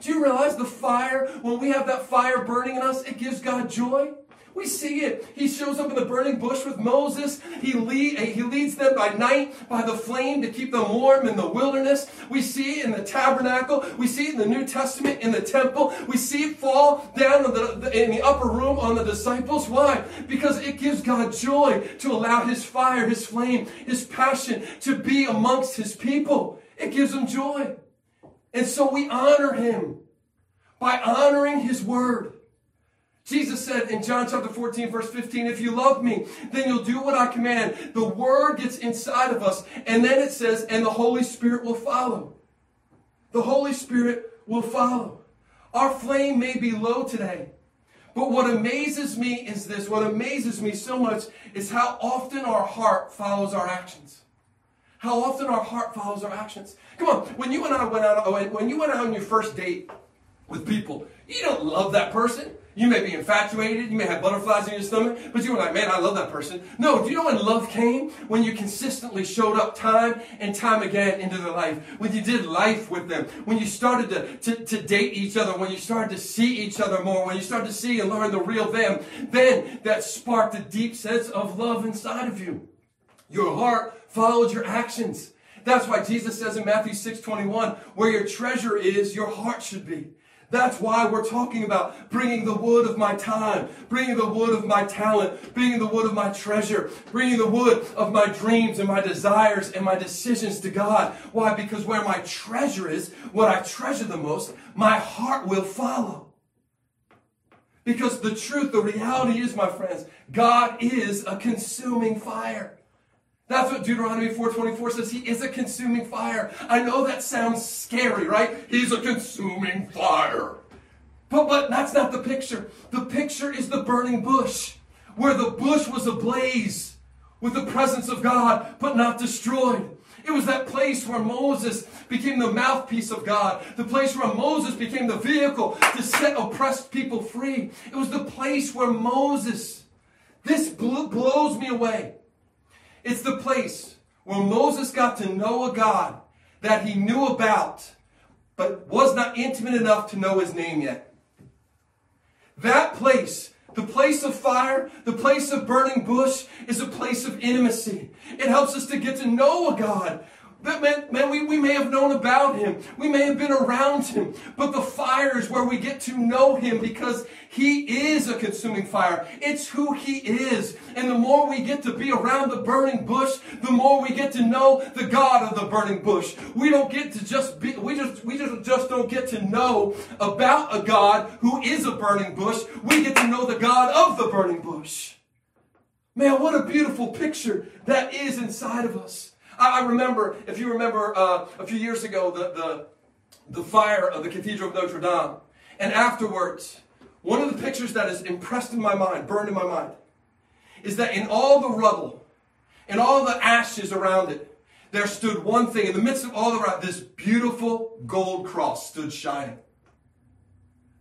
Do you realize the fire, when we have that fire burning in us, it gives God joy? We see it. He shows up in the burning bush with Moses. He, lead, eh, he leads them by night by the flame to keep them warm in the wilderness. We see it in the tabernacle. We see it in the New Testament in the temple. We see it fall down in the, in the upper room on the disciples. Why? Because it gives God joy to allow His fire, His flame, His passion to be amongst His people. It gives Him joy. And so we honor Him by honoring His word. Jesus said in John chapter 14, verse 15, if you love me, then you'll do what I command. The word gets inside of us. And then it says, and the Holy Spirit will follow. The Holy Spirit will follow. Our flame may be low today. But what amazes me is this. What amazes me so much is how often our heart follows our actions. How often our heart follows our actions. Come on, when you and I went out, when you went out on your first date with people, you don't love that person. You may be infatuated, you may have butterflies in your stomach, but you were like, man, I love that person. No, do you know when love came? When you consistently showed up time and time again into their life, when you did life with them, when you started to, to, to date each other, when you started to see each other more, when you started to see and learn the real them, then that sparked a deep sense of love inside of you. Your heart followed your actions. That's why Jesus says in Matthew 6 21, where your treasure is, your heart should be. That's why we're talking about bringing the wood of my time, bringing the wood of my talent, bringing the wood of my treasure, bringing the wood of my dreams and my desires and my decisions to God. Why? Because where my treasure is, what I treasure the most, my heart will follow. Because the truth, the reality is, my friends, God is a consuming fire. That's what Deuteronomy 4:24 says. He is a consuming fire. I know that sounds scary, right? He's a consuming fire. But, but that's not the picture. The picture is the burning bush, where the bush was ablaze with the presence of God, but not destroyed. It was that place where Moses became the mouthpiece of God, the place where Moses became the vehicle to set oppressed people free. It was the place where Moses, this blows me away. It's the place where Moses got to know a God that he knew about, but was not intimate enough to know his name yet. That place the place of fire, the place of burning bush is a place of intimacy. It helps us to get to know a God that man, man we, we may have known about him. We may have been around him. But the fire is where we get to know him because he is a consuming fire. It's who he is. And the more we get to be around the burning bush, the more we get to know the God of the burning bush. We don't get to just be, we just, we just, just don't get to know about a God who is a burning bush. We get to know the God of the burning bush. Man, what a beautiful picture that is inside of us. I, I remember, if you remember uh, a few years ago, the, the, the fire of the Cathedral of Notre Dame. And afterwards, one of the pictures that is impressed in my mind, burned in my mind, is that in all the rubble, in all the ashes around it, there stood one thing. In the midst of all the rubble, this beautiful gold cross stood shining.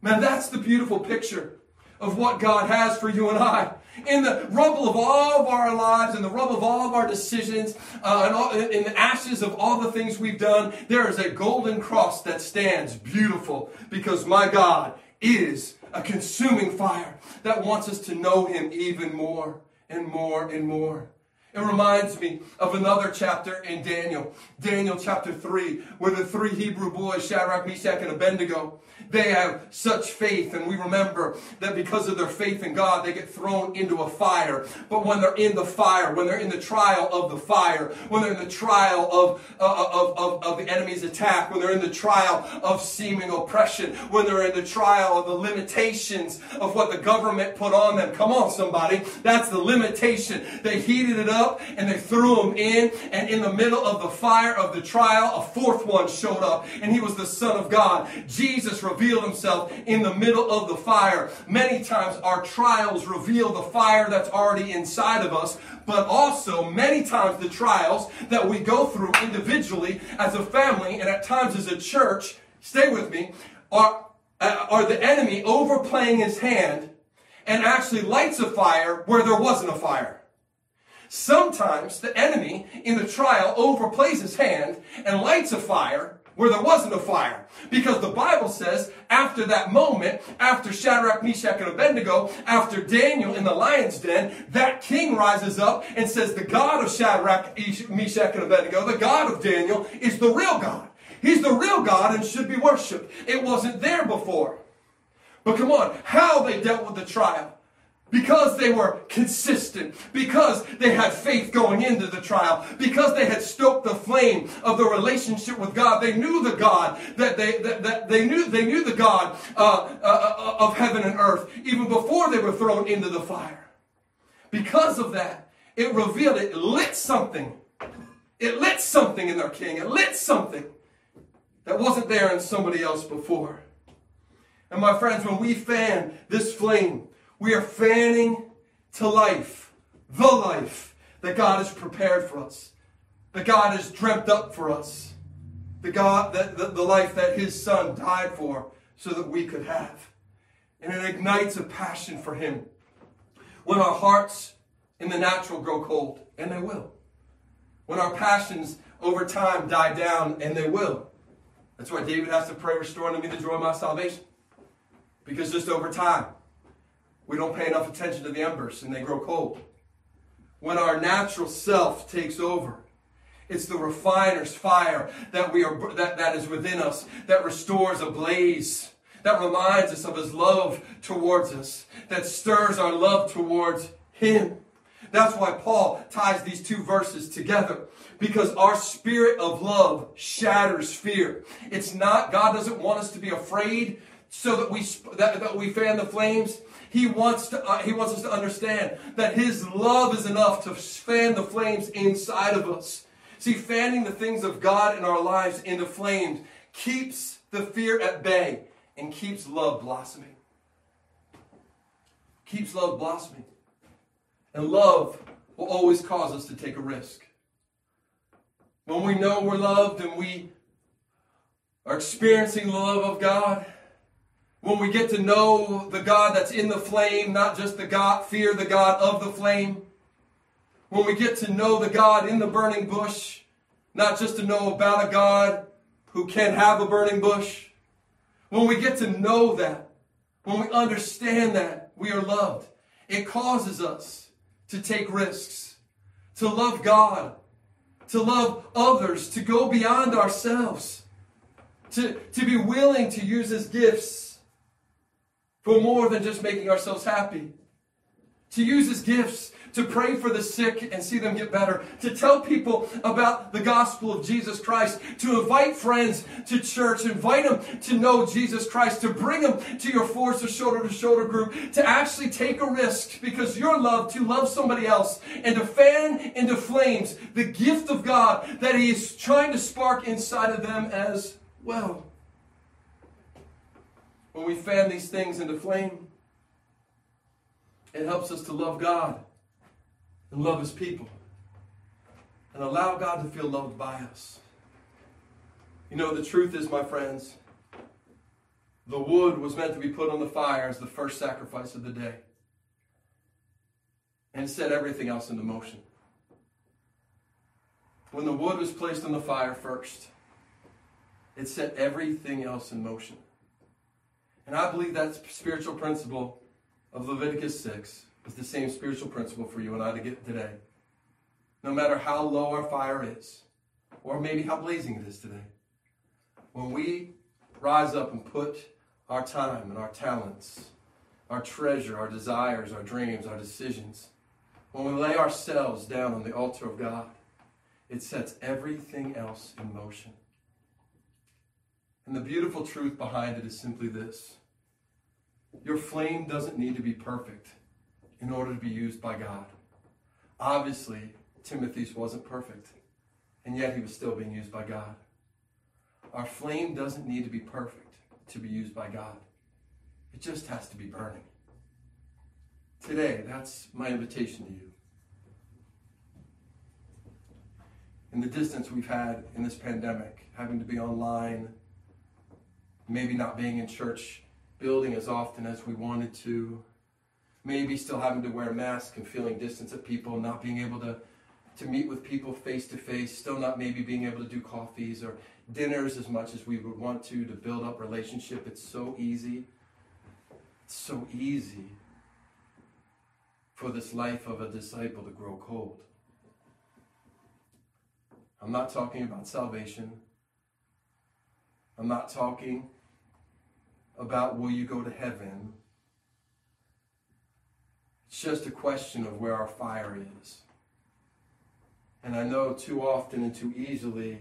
Man, that's the beautiful picture of what God has for you and I in the rubble of all of our lives, in the rubble of all of our decisions, uh, all, in the ashes of all the things we've done, there is a golden cross that stands beautiful because my God is a consuming fire that wants us to know Him even more and more and more. It reminds me of another chapter in Daniel, Daniel chapter 3, where the three Hebrew boys, Shadrach, Meshach, and Abednego, they have such faith, and we remember that because of their faith in God, they get thrown into a fire. But when they're in the fire, when they're in the trial of the fire, when they're in the trial of, uh, of, of, of the enemy's attack, when they're in the trial of seeming oppression, when they're in the trial of the limitations of what the government put on them. Come on, somebody. That's the limitation. They heated it up and they threw them in, and in the middle of the fire of the trial, a fourth one showed up, and he was the Son of God. Jesus revealed himself in the middle of the fire. Many times our trials reveal the fire that's already inside of us, but also many times the trials that we go through individually as a family and at times as a church, stay with me, are, uh, are the enemy overplaying his hand and actually lights a fire where there wasn't a fire. Sometimes the enemy in the trial overplays his hand and lights a fire where there wasn't a fire. Because the Bible says, after that moment, after Shadrach, Meshach, and Abednego, after Daniel in the lion's den, that king rises up and says, The God of Shadrach, Meshach, and Abednego, the God of Daniel, is the real God. He's the real God and should be worshiped. It wasn't there before. But come on, how they dealt with the trial because they were consistent, because they had faith going into the trial, because they had stoked the flame of the relationship with God. They knew the God that they that, that they knew they knew the God uh, uh, uh, of heaven and earth even before they were thrown into the fire. Because of that, it revealed it lit something. It lit something in their king. It lit something that wasn't there in somebody else before. And my friends, when we fan this flame we are fanning to life, the life that God has prepared for us, that God has dreamt up for us, the, God, that the, the life that His Son died for so that we could have. And it ignites a passion for Him. When our hearts in the natural grow cold, and they will. When our passions over time die down, and they will. That's why David has to pray, restore unto me the joy of my salvation. Because just over time, we don't pay enough attention to the embers and they grow cold. When our natural self takes over, it's the refiner's fire that we are that, that is within us that restores a blaze, that reminds us of his love towards us, that stirs our love towards him. That's why Paul ties these two verses together because our spirit of love shatters fear. It's not, God doesn't want us to be afraid so that we, that, that we fan the flames. He wants to, uh, he wants us to understand that his love is enough to fan the flames inside of us. See, fanning the things of God in our lives into flames keeps the fear at bay and keeps love blossoming. Keeps love blossoming. And love will always cause us to take a risk. when we know we're loved and we are experiencing the love of God, when we get to know the God that's in the flame, not just the God, fear the God of the flame, when we get to know the God in the burning bush, not just to know about a God who can have a burning bush, when we get to know that, when we understand that we are loved, it causes us to take risks, to love God, to love others, to go beyond ourselves, to, to be willing to use His gifts for more than just making ourselves happy, to use His gifts to pray for the sick and see them get better, to tell people about the gospel of Jesus Christ, to invite friends to church, invite them to know Jesus Christ, to bring them to your Forge or shoulder to shoulder group, to actually take a risk because you're loved to love somebody else and to fan into flames the gift of God that He is trying to spark inside of them as well. When we fan these things into flame, it helps us to love God and love his people and allow God to feel loved by us. You know, the truth is, my friends, the wood was meant to be put on the fire as the first sacrifice of the day and set everything else into motion. When the wood was placed on the fire first, it set everything else in motion. And I believe that spiritual principle of Leviticus 6 is the same spiritual principle for you and I to get today. No matter how low our fire is, or maybe how blazing it is today, when we rise up and put our time and our talents, our treasure, our desires, our dreams, our decisions, when we lay ourselves down on the altar of God, it sets everything else in motion. And the beautiful truth behind it is simply this your flame doesn't need to be perfect in order to be used by God. Obviously, Timothy's wasn't perfect, and yet he was still being used by God. Our flame doesn't need to be perfect to be used by God, it just has to be burning. Today, that's my invitation to you. In the distance we've had in this pandemic, having to be online, maybe not being in church building as often as we wanted to, maybe still having to wear masks and feeling distance of people, not being able to, to meet with people face to face, still not maybe being able to do coffees or dinners as much as we would want to to build up relationship. It's so easy. It's so easy for this life of a disciple to grow cold. I'm not talking about salvation. I'm not talking about will you go to heaven it's just a question of where our fire is. And I know too often and too easily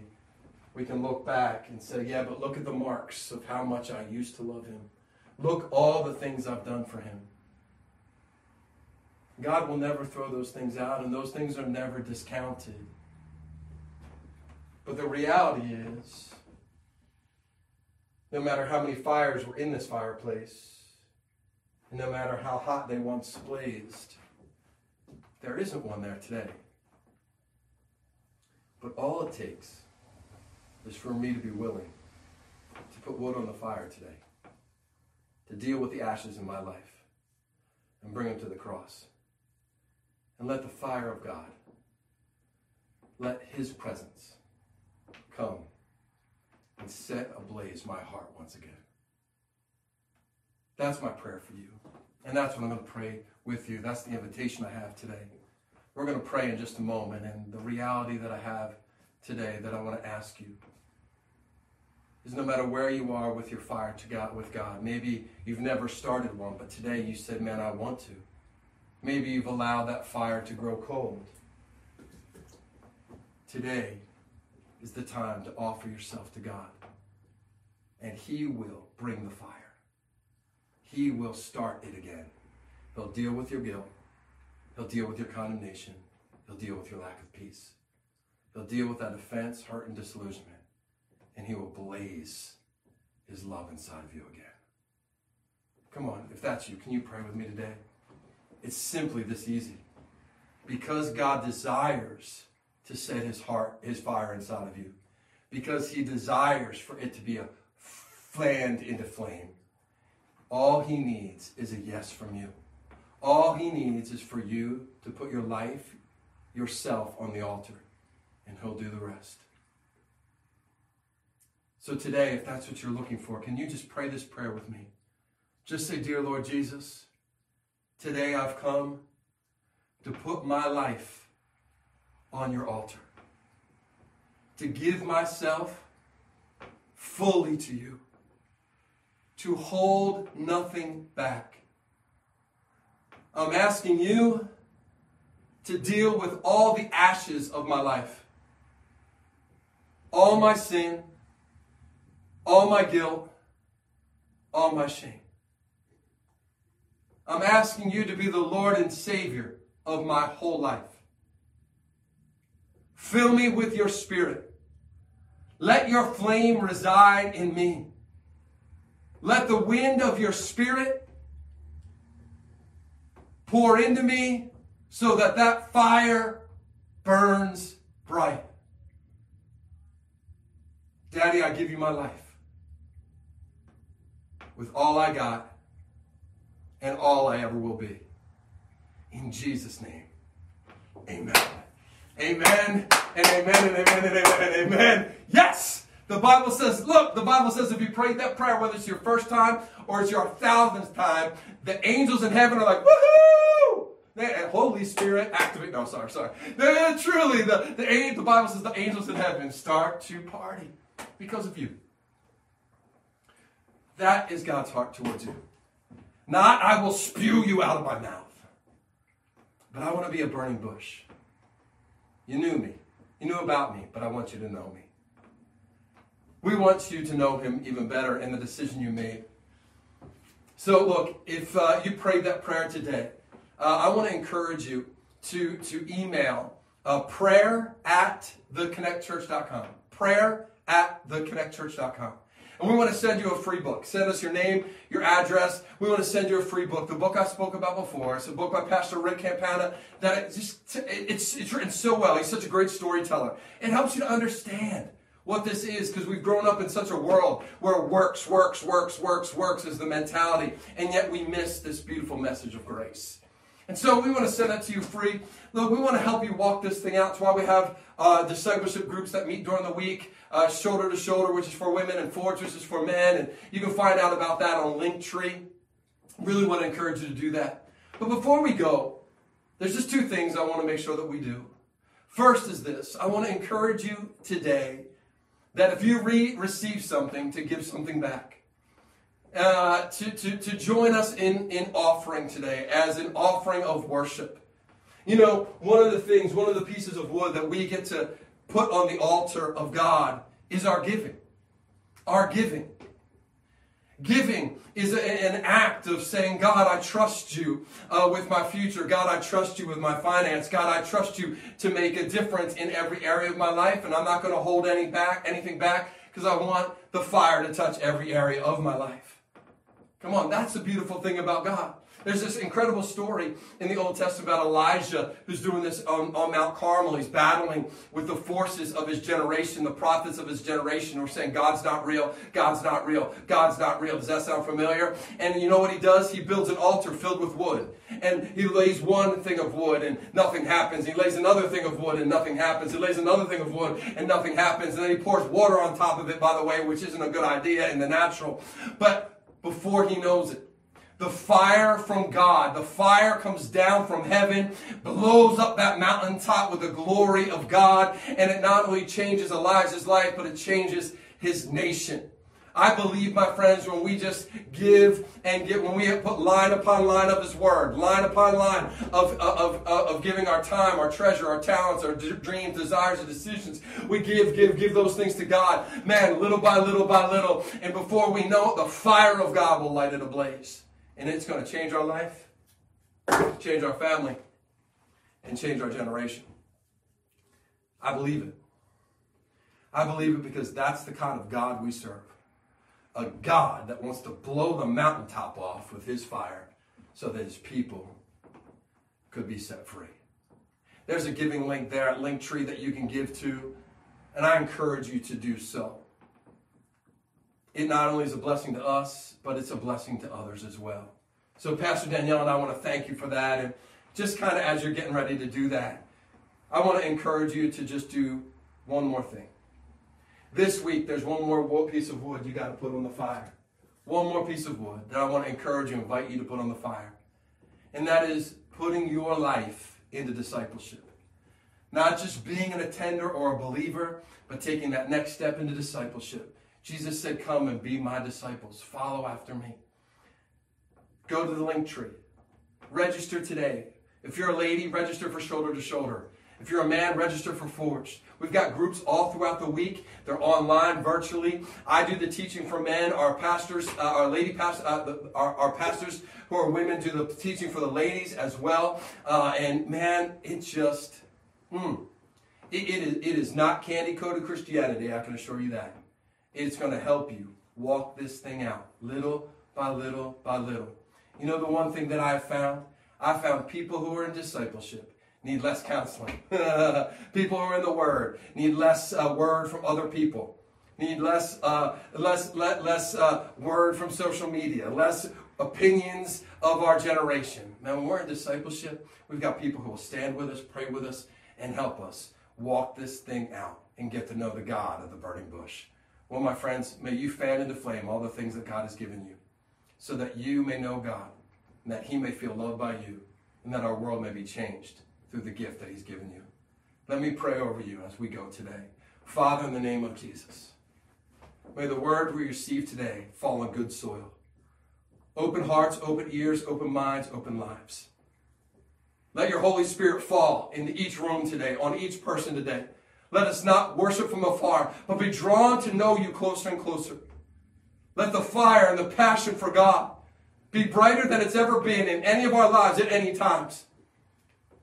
we can look back and say, yeah, but look at the marks of how much I used to love him. Look all the things I've done for him. God will never throw those things out, and those things are never discounted. But the reality is, no matter how many fires were in this fireplace, and no matter how hot they once blazed, there isn't one there today. But all it takes is for me to be willing to put wood on the fire today, to deal with the ashes in my life, and bring them to the cross. And let the fire of God, let His presence come and set ablaze my heart once again. That's my prayer for you. And that's what I'm going to pray with you. That's the invitation I have today. We're going to pray in just a moment. And the reality that I have today that I want to ask you is no matter where you are with your fire to God with God, maybe you've never started one, but today you said, Man, I want to. Maybe you've allowed that fire to grow cold. Today is the time to offer yourself to God. And He will bring the fire. He will start it again. He'll deal with your guilt. He'll deal with your condemnation. He'll deal with your lack of peace. He'll deal with that offense, hurt, and disillusionment. And he will blaze his love inside of you again. Come on, if that's you, can you pray with me today? It's simply this easy. Because God desires to set his heart, his fire inside of you because he desires for it to be a fanned into flame. All he needs is a yes from you. All he needs is for you to put your life, yourself on the altar, and he'll do the rest. So today, if that's what you're looking for, can you just pray this prayer with me? Just say, Dear Lord Jesus, today I've come to put my life on your altar, to give myself fully to you, to hold nothing back. I'm asking you to deal with all the ashes of my life, all my sin, all my guilt, all my shame. I'm asking you to be the Lord and Savior of my whole life. Fill me with your spirit. Let your flame reside in me. Let the wind of your spirit pour into me so that that fire burns bright. Daddy, I give you my life with all I got and all I ever will be. In Jesus' name, amen. Amen and amen and amen and amen and amen. Yes! The Bible says, look, the Bible says if you pray that prayer, whether it's your first time or it's your thousandth time, the angels in heaven are like, woohoo! The Holy Spirit activate. No, sorry, sorry. They're truly, the, the, the Bible says the angels in heaven start to party because of you. That is God's heart towards you. Not, I will spew you out of my mouth. But I want to be a burning bush. You knew me. You knew about me, but I want you to know me. We want you to know him even better and the decision you made. So, look, if uh, you prayed that prayer today, uh, I want to encourage you to, to email uh, prayer at theconnectchurch.com. Prayer at theconnectchurch.com. And we want to send you a free book. Send us your name, your address. We want to send you a free book. The book I spoke about before. It's a book by Pastor Rick Campana that it just it's it's written so well. He's such a great storyteller. It helps you to understand what this is because we've grown up in such a world where works, works, works, works, works is the mentality, and yet we miss this beautiful message of grace. And so we want to send that to you free. Look, we want to help you walk this thing out. That's why we have uh, discipleship groups that meet during the week uh, Shoulder to Shoulder, which is for women, and Forge, which is for men. And you can find out about that on Linktree. Really want to encourage you to do that. But before we go, there's just two things I want to make sure that we do. First is this I want to encourage you today that if you re- receive something, to give something back. Uh, to, to, to join us in, in offering today as an offering of worship. You know, one of the things, one of the pieces of wood that we get to put on the altar of God is our giving. Our giving. Giving is a, an act of saying, God, I trust you uh, with my future. God, I trust you with my finance. God, I trust you to make a difference in every area of my life, and I'm not going to hold any back, anything back because I want the fire to touch every area of my life. Come on, that's the beautiful thing about God. There's this incredible story in the Old Testament about Elijah who's doing this on, on, Mount Carmel. He's battling with the forces of his generation, the prophets of his generation who are saying, God's not real, God's not real, God's not real. Does that sound familiar? And you know what he does? He builds an altar filled with wood. And he lays one thing of wood and nothing happens. He lays another thing of wood and nothing happens. He lays another thing of wood and nothing happens. And then he pours water on top of it, by the way, which isn't a good idea in the natural. But before he knows it, the fire from God. The fire comes down from heaven, blows up that mountaintop with the glory of God, and it not only changes Elijah's life, but it changes his nation. I believe, my friends, when we just give and give, when we put line upon line of His Word, line upon line of, of, of, of giving our time, our treasure, our talents, our dreams, desires, and decisions, we give, give, give those things to God. Man, little by little by little, and before we know it, the fire of God will light it ablaze. And it's going to change our life, change our family, and change our generation. I believe it. I believe it because that's the kind of God we serve. A God that wants to blow the mountaintop off with his fire so that his people could be set free. There's a giving link there at Linktree that you can give to, and I encourage you to do so. It not only is a blessing to us, but it's a blessing to others as well. So, Pastor Danielle and I want to thank you for that. And just kind of as you're getting ready to do that, I want to encourage you to just do one more thing. This week, there's one more piece of wood you got to put on the fire. One more piece of wood that I want to encourage you, invite you to put on the fire. And that is putting your life into discipleship. Not just being an attender or a believer, but taking that next step into discipleship. Jesus said, Come and be my disciples. Follow after me. Go to the link tree. Register today. If you're a lady, register for shoulder to shoulder. If you're a man, register for Forged. We've got groups all throughout the week. They're online, virtually. I do the teaching for men. Our pastors, uh, our lady pastors, uh, our, our, pastors who are women do the teaching for the ladies as well. Uh, and man, it just, mm, it, it, is, it is not candy coated Christianity, I can assure you that. It's going to help you walk this thing out little by little by little. You know, the one thing that I have found? I found people who are in discipleship need less counseling. people who are in the Word need less uh, word from other people. Need less, uh, less, le- less uh, word from social media. Less opinions of our generation. Now, when we're in discipleship, we've got people who will stand with us, pray with us, and help us walk this thing out and get to know the God of the burning bush. Well, my friends, may you fan into flame all the things that God has given you so that you may know God and that He may feel loved by you and that our world may be changed through the gift that He's given you. Let me pray over you as we go today. Father, in the name of Jesus, may the word we receive today fall on good soil. Open hearts, open ears, open minds, open lives. Let your Holy Spirit fall into each room today, on each person today. Let us not worship from afar, but be drawn to know you closer and closer. Let the fire and the passion for God be brighter than it's ever been in any of our lives at any times.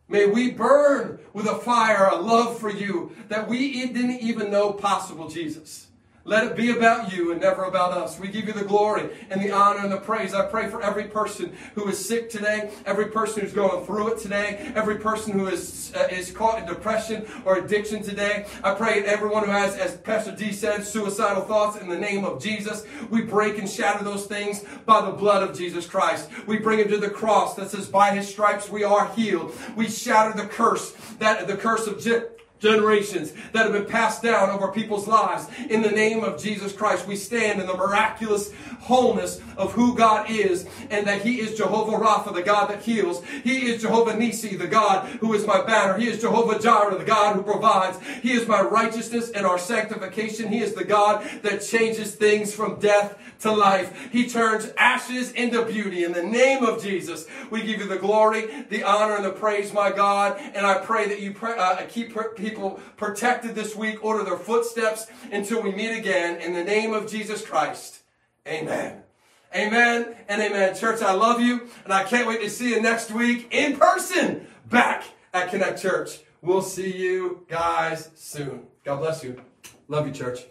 May we burn with a fire, a love for you that we didn't even know possible, Jesus. Let it be about you and never about us. We give you the glory and the honor and the praise. I pray for every person who is sick today, every person who's going through it today, every person who is, uh, is caught in depression or addiction today. I pray everyone who has, as Pastor D said, suicidal thoughts in the name of Jesus. We break and shatter those things by the blood of Jesus Christ. We bring him to the cross that says, by his stripes we are healed. We shatter the curse, that the curse of generations that have been passed down over people's lives. In the name of Jesus Christ, we stand in the miraculous wholeness of who God is and that He is Jehovah Rapha, the God that heals. He is Jehovah Nissi, the God who is my banner. He is Jehovah Jireh, the God who provides. He is my righteousness and our sanctification. He is the God that changes things from death to life. He turns ashes into beauty. In the name of Jesus, we give you the glory, the honor, and the praise, my God. And I pray that you pray, uh, keep people protected this week, order their footsteps until we meet again. In the name of Jesus Christ, amen. Amen and amen. Church, I love you, and I can't wait to see you next week in person back at Connect Church. We'll see you guys soon. God bless you. Love you, church.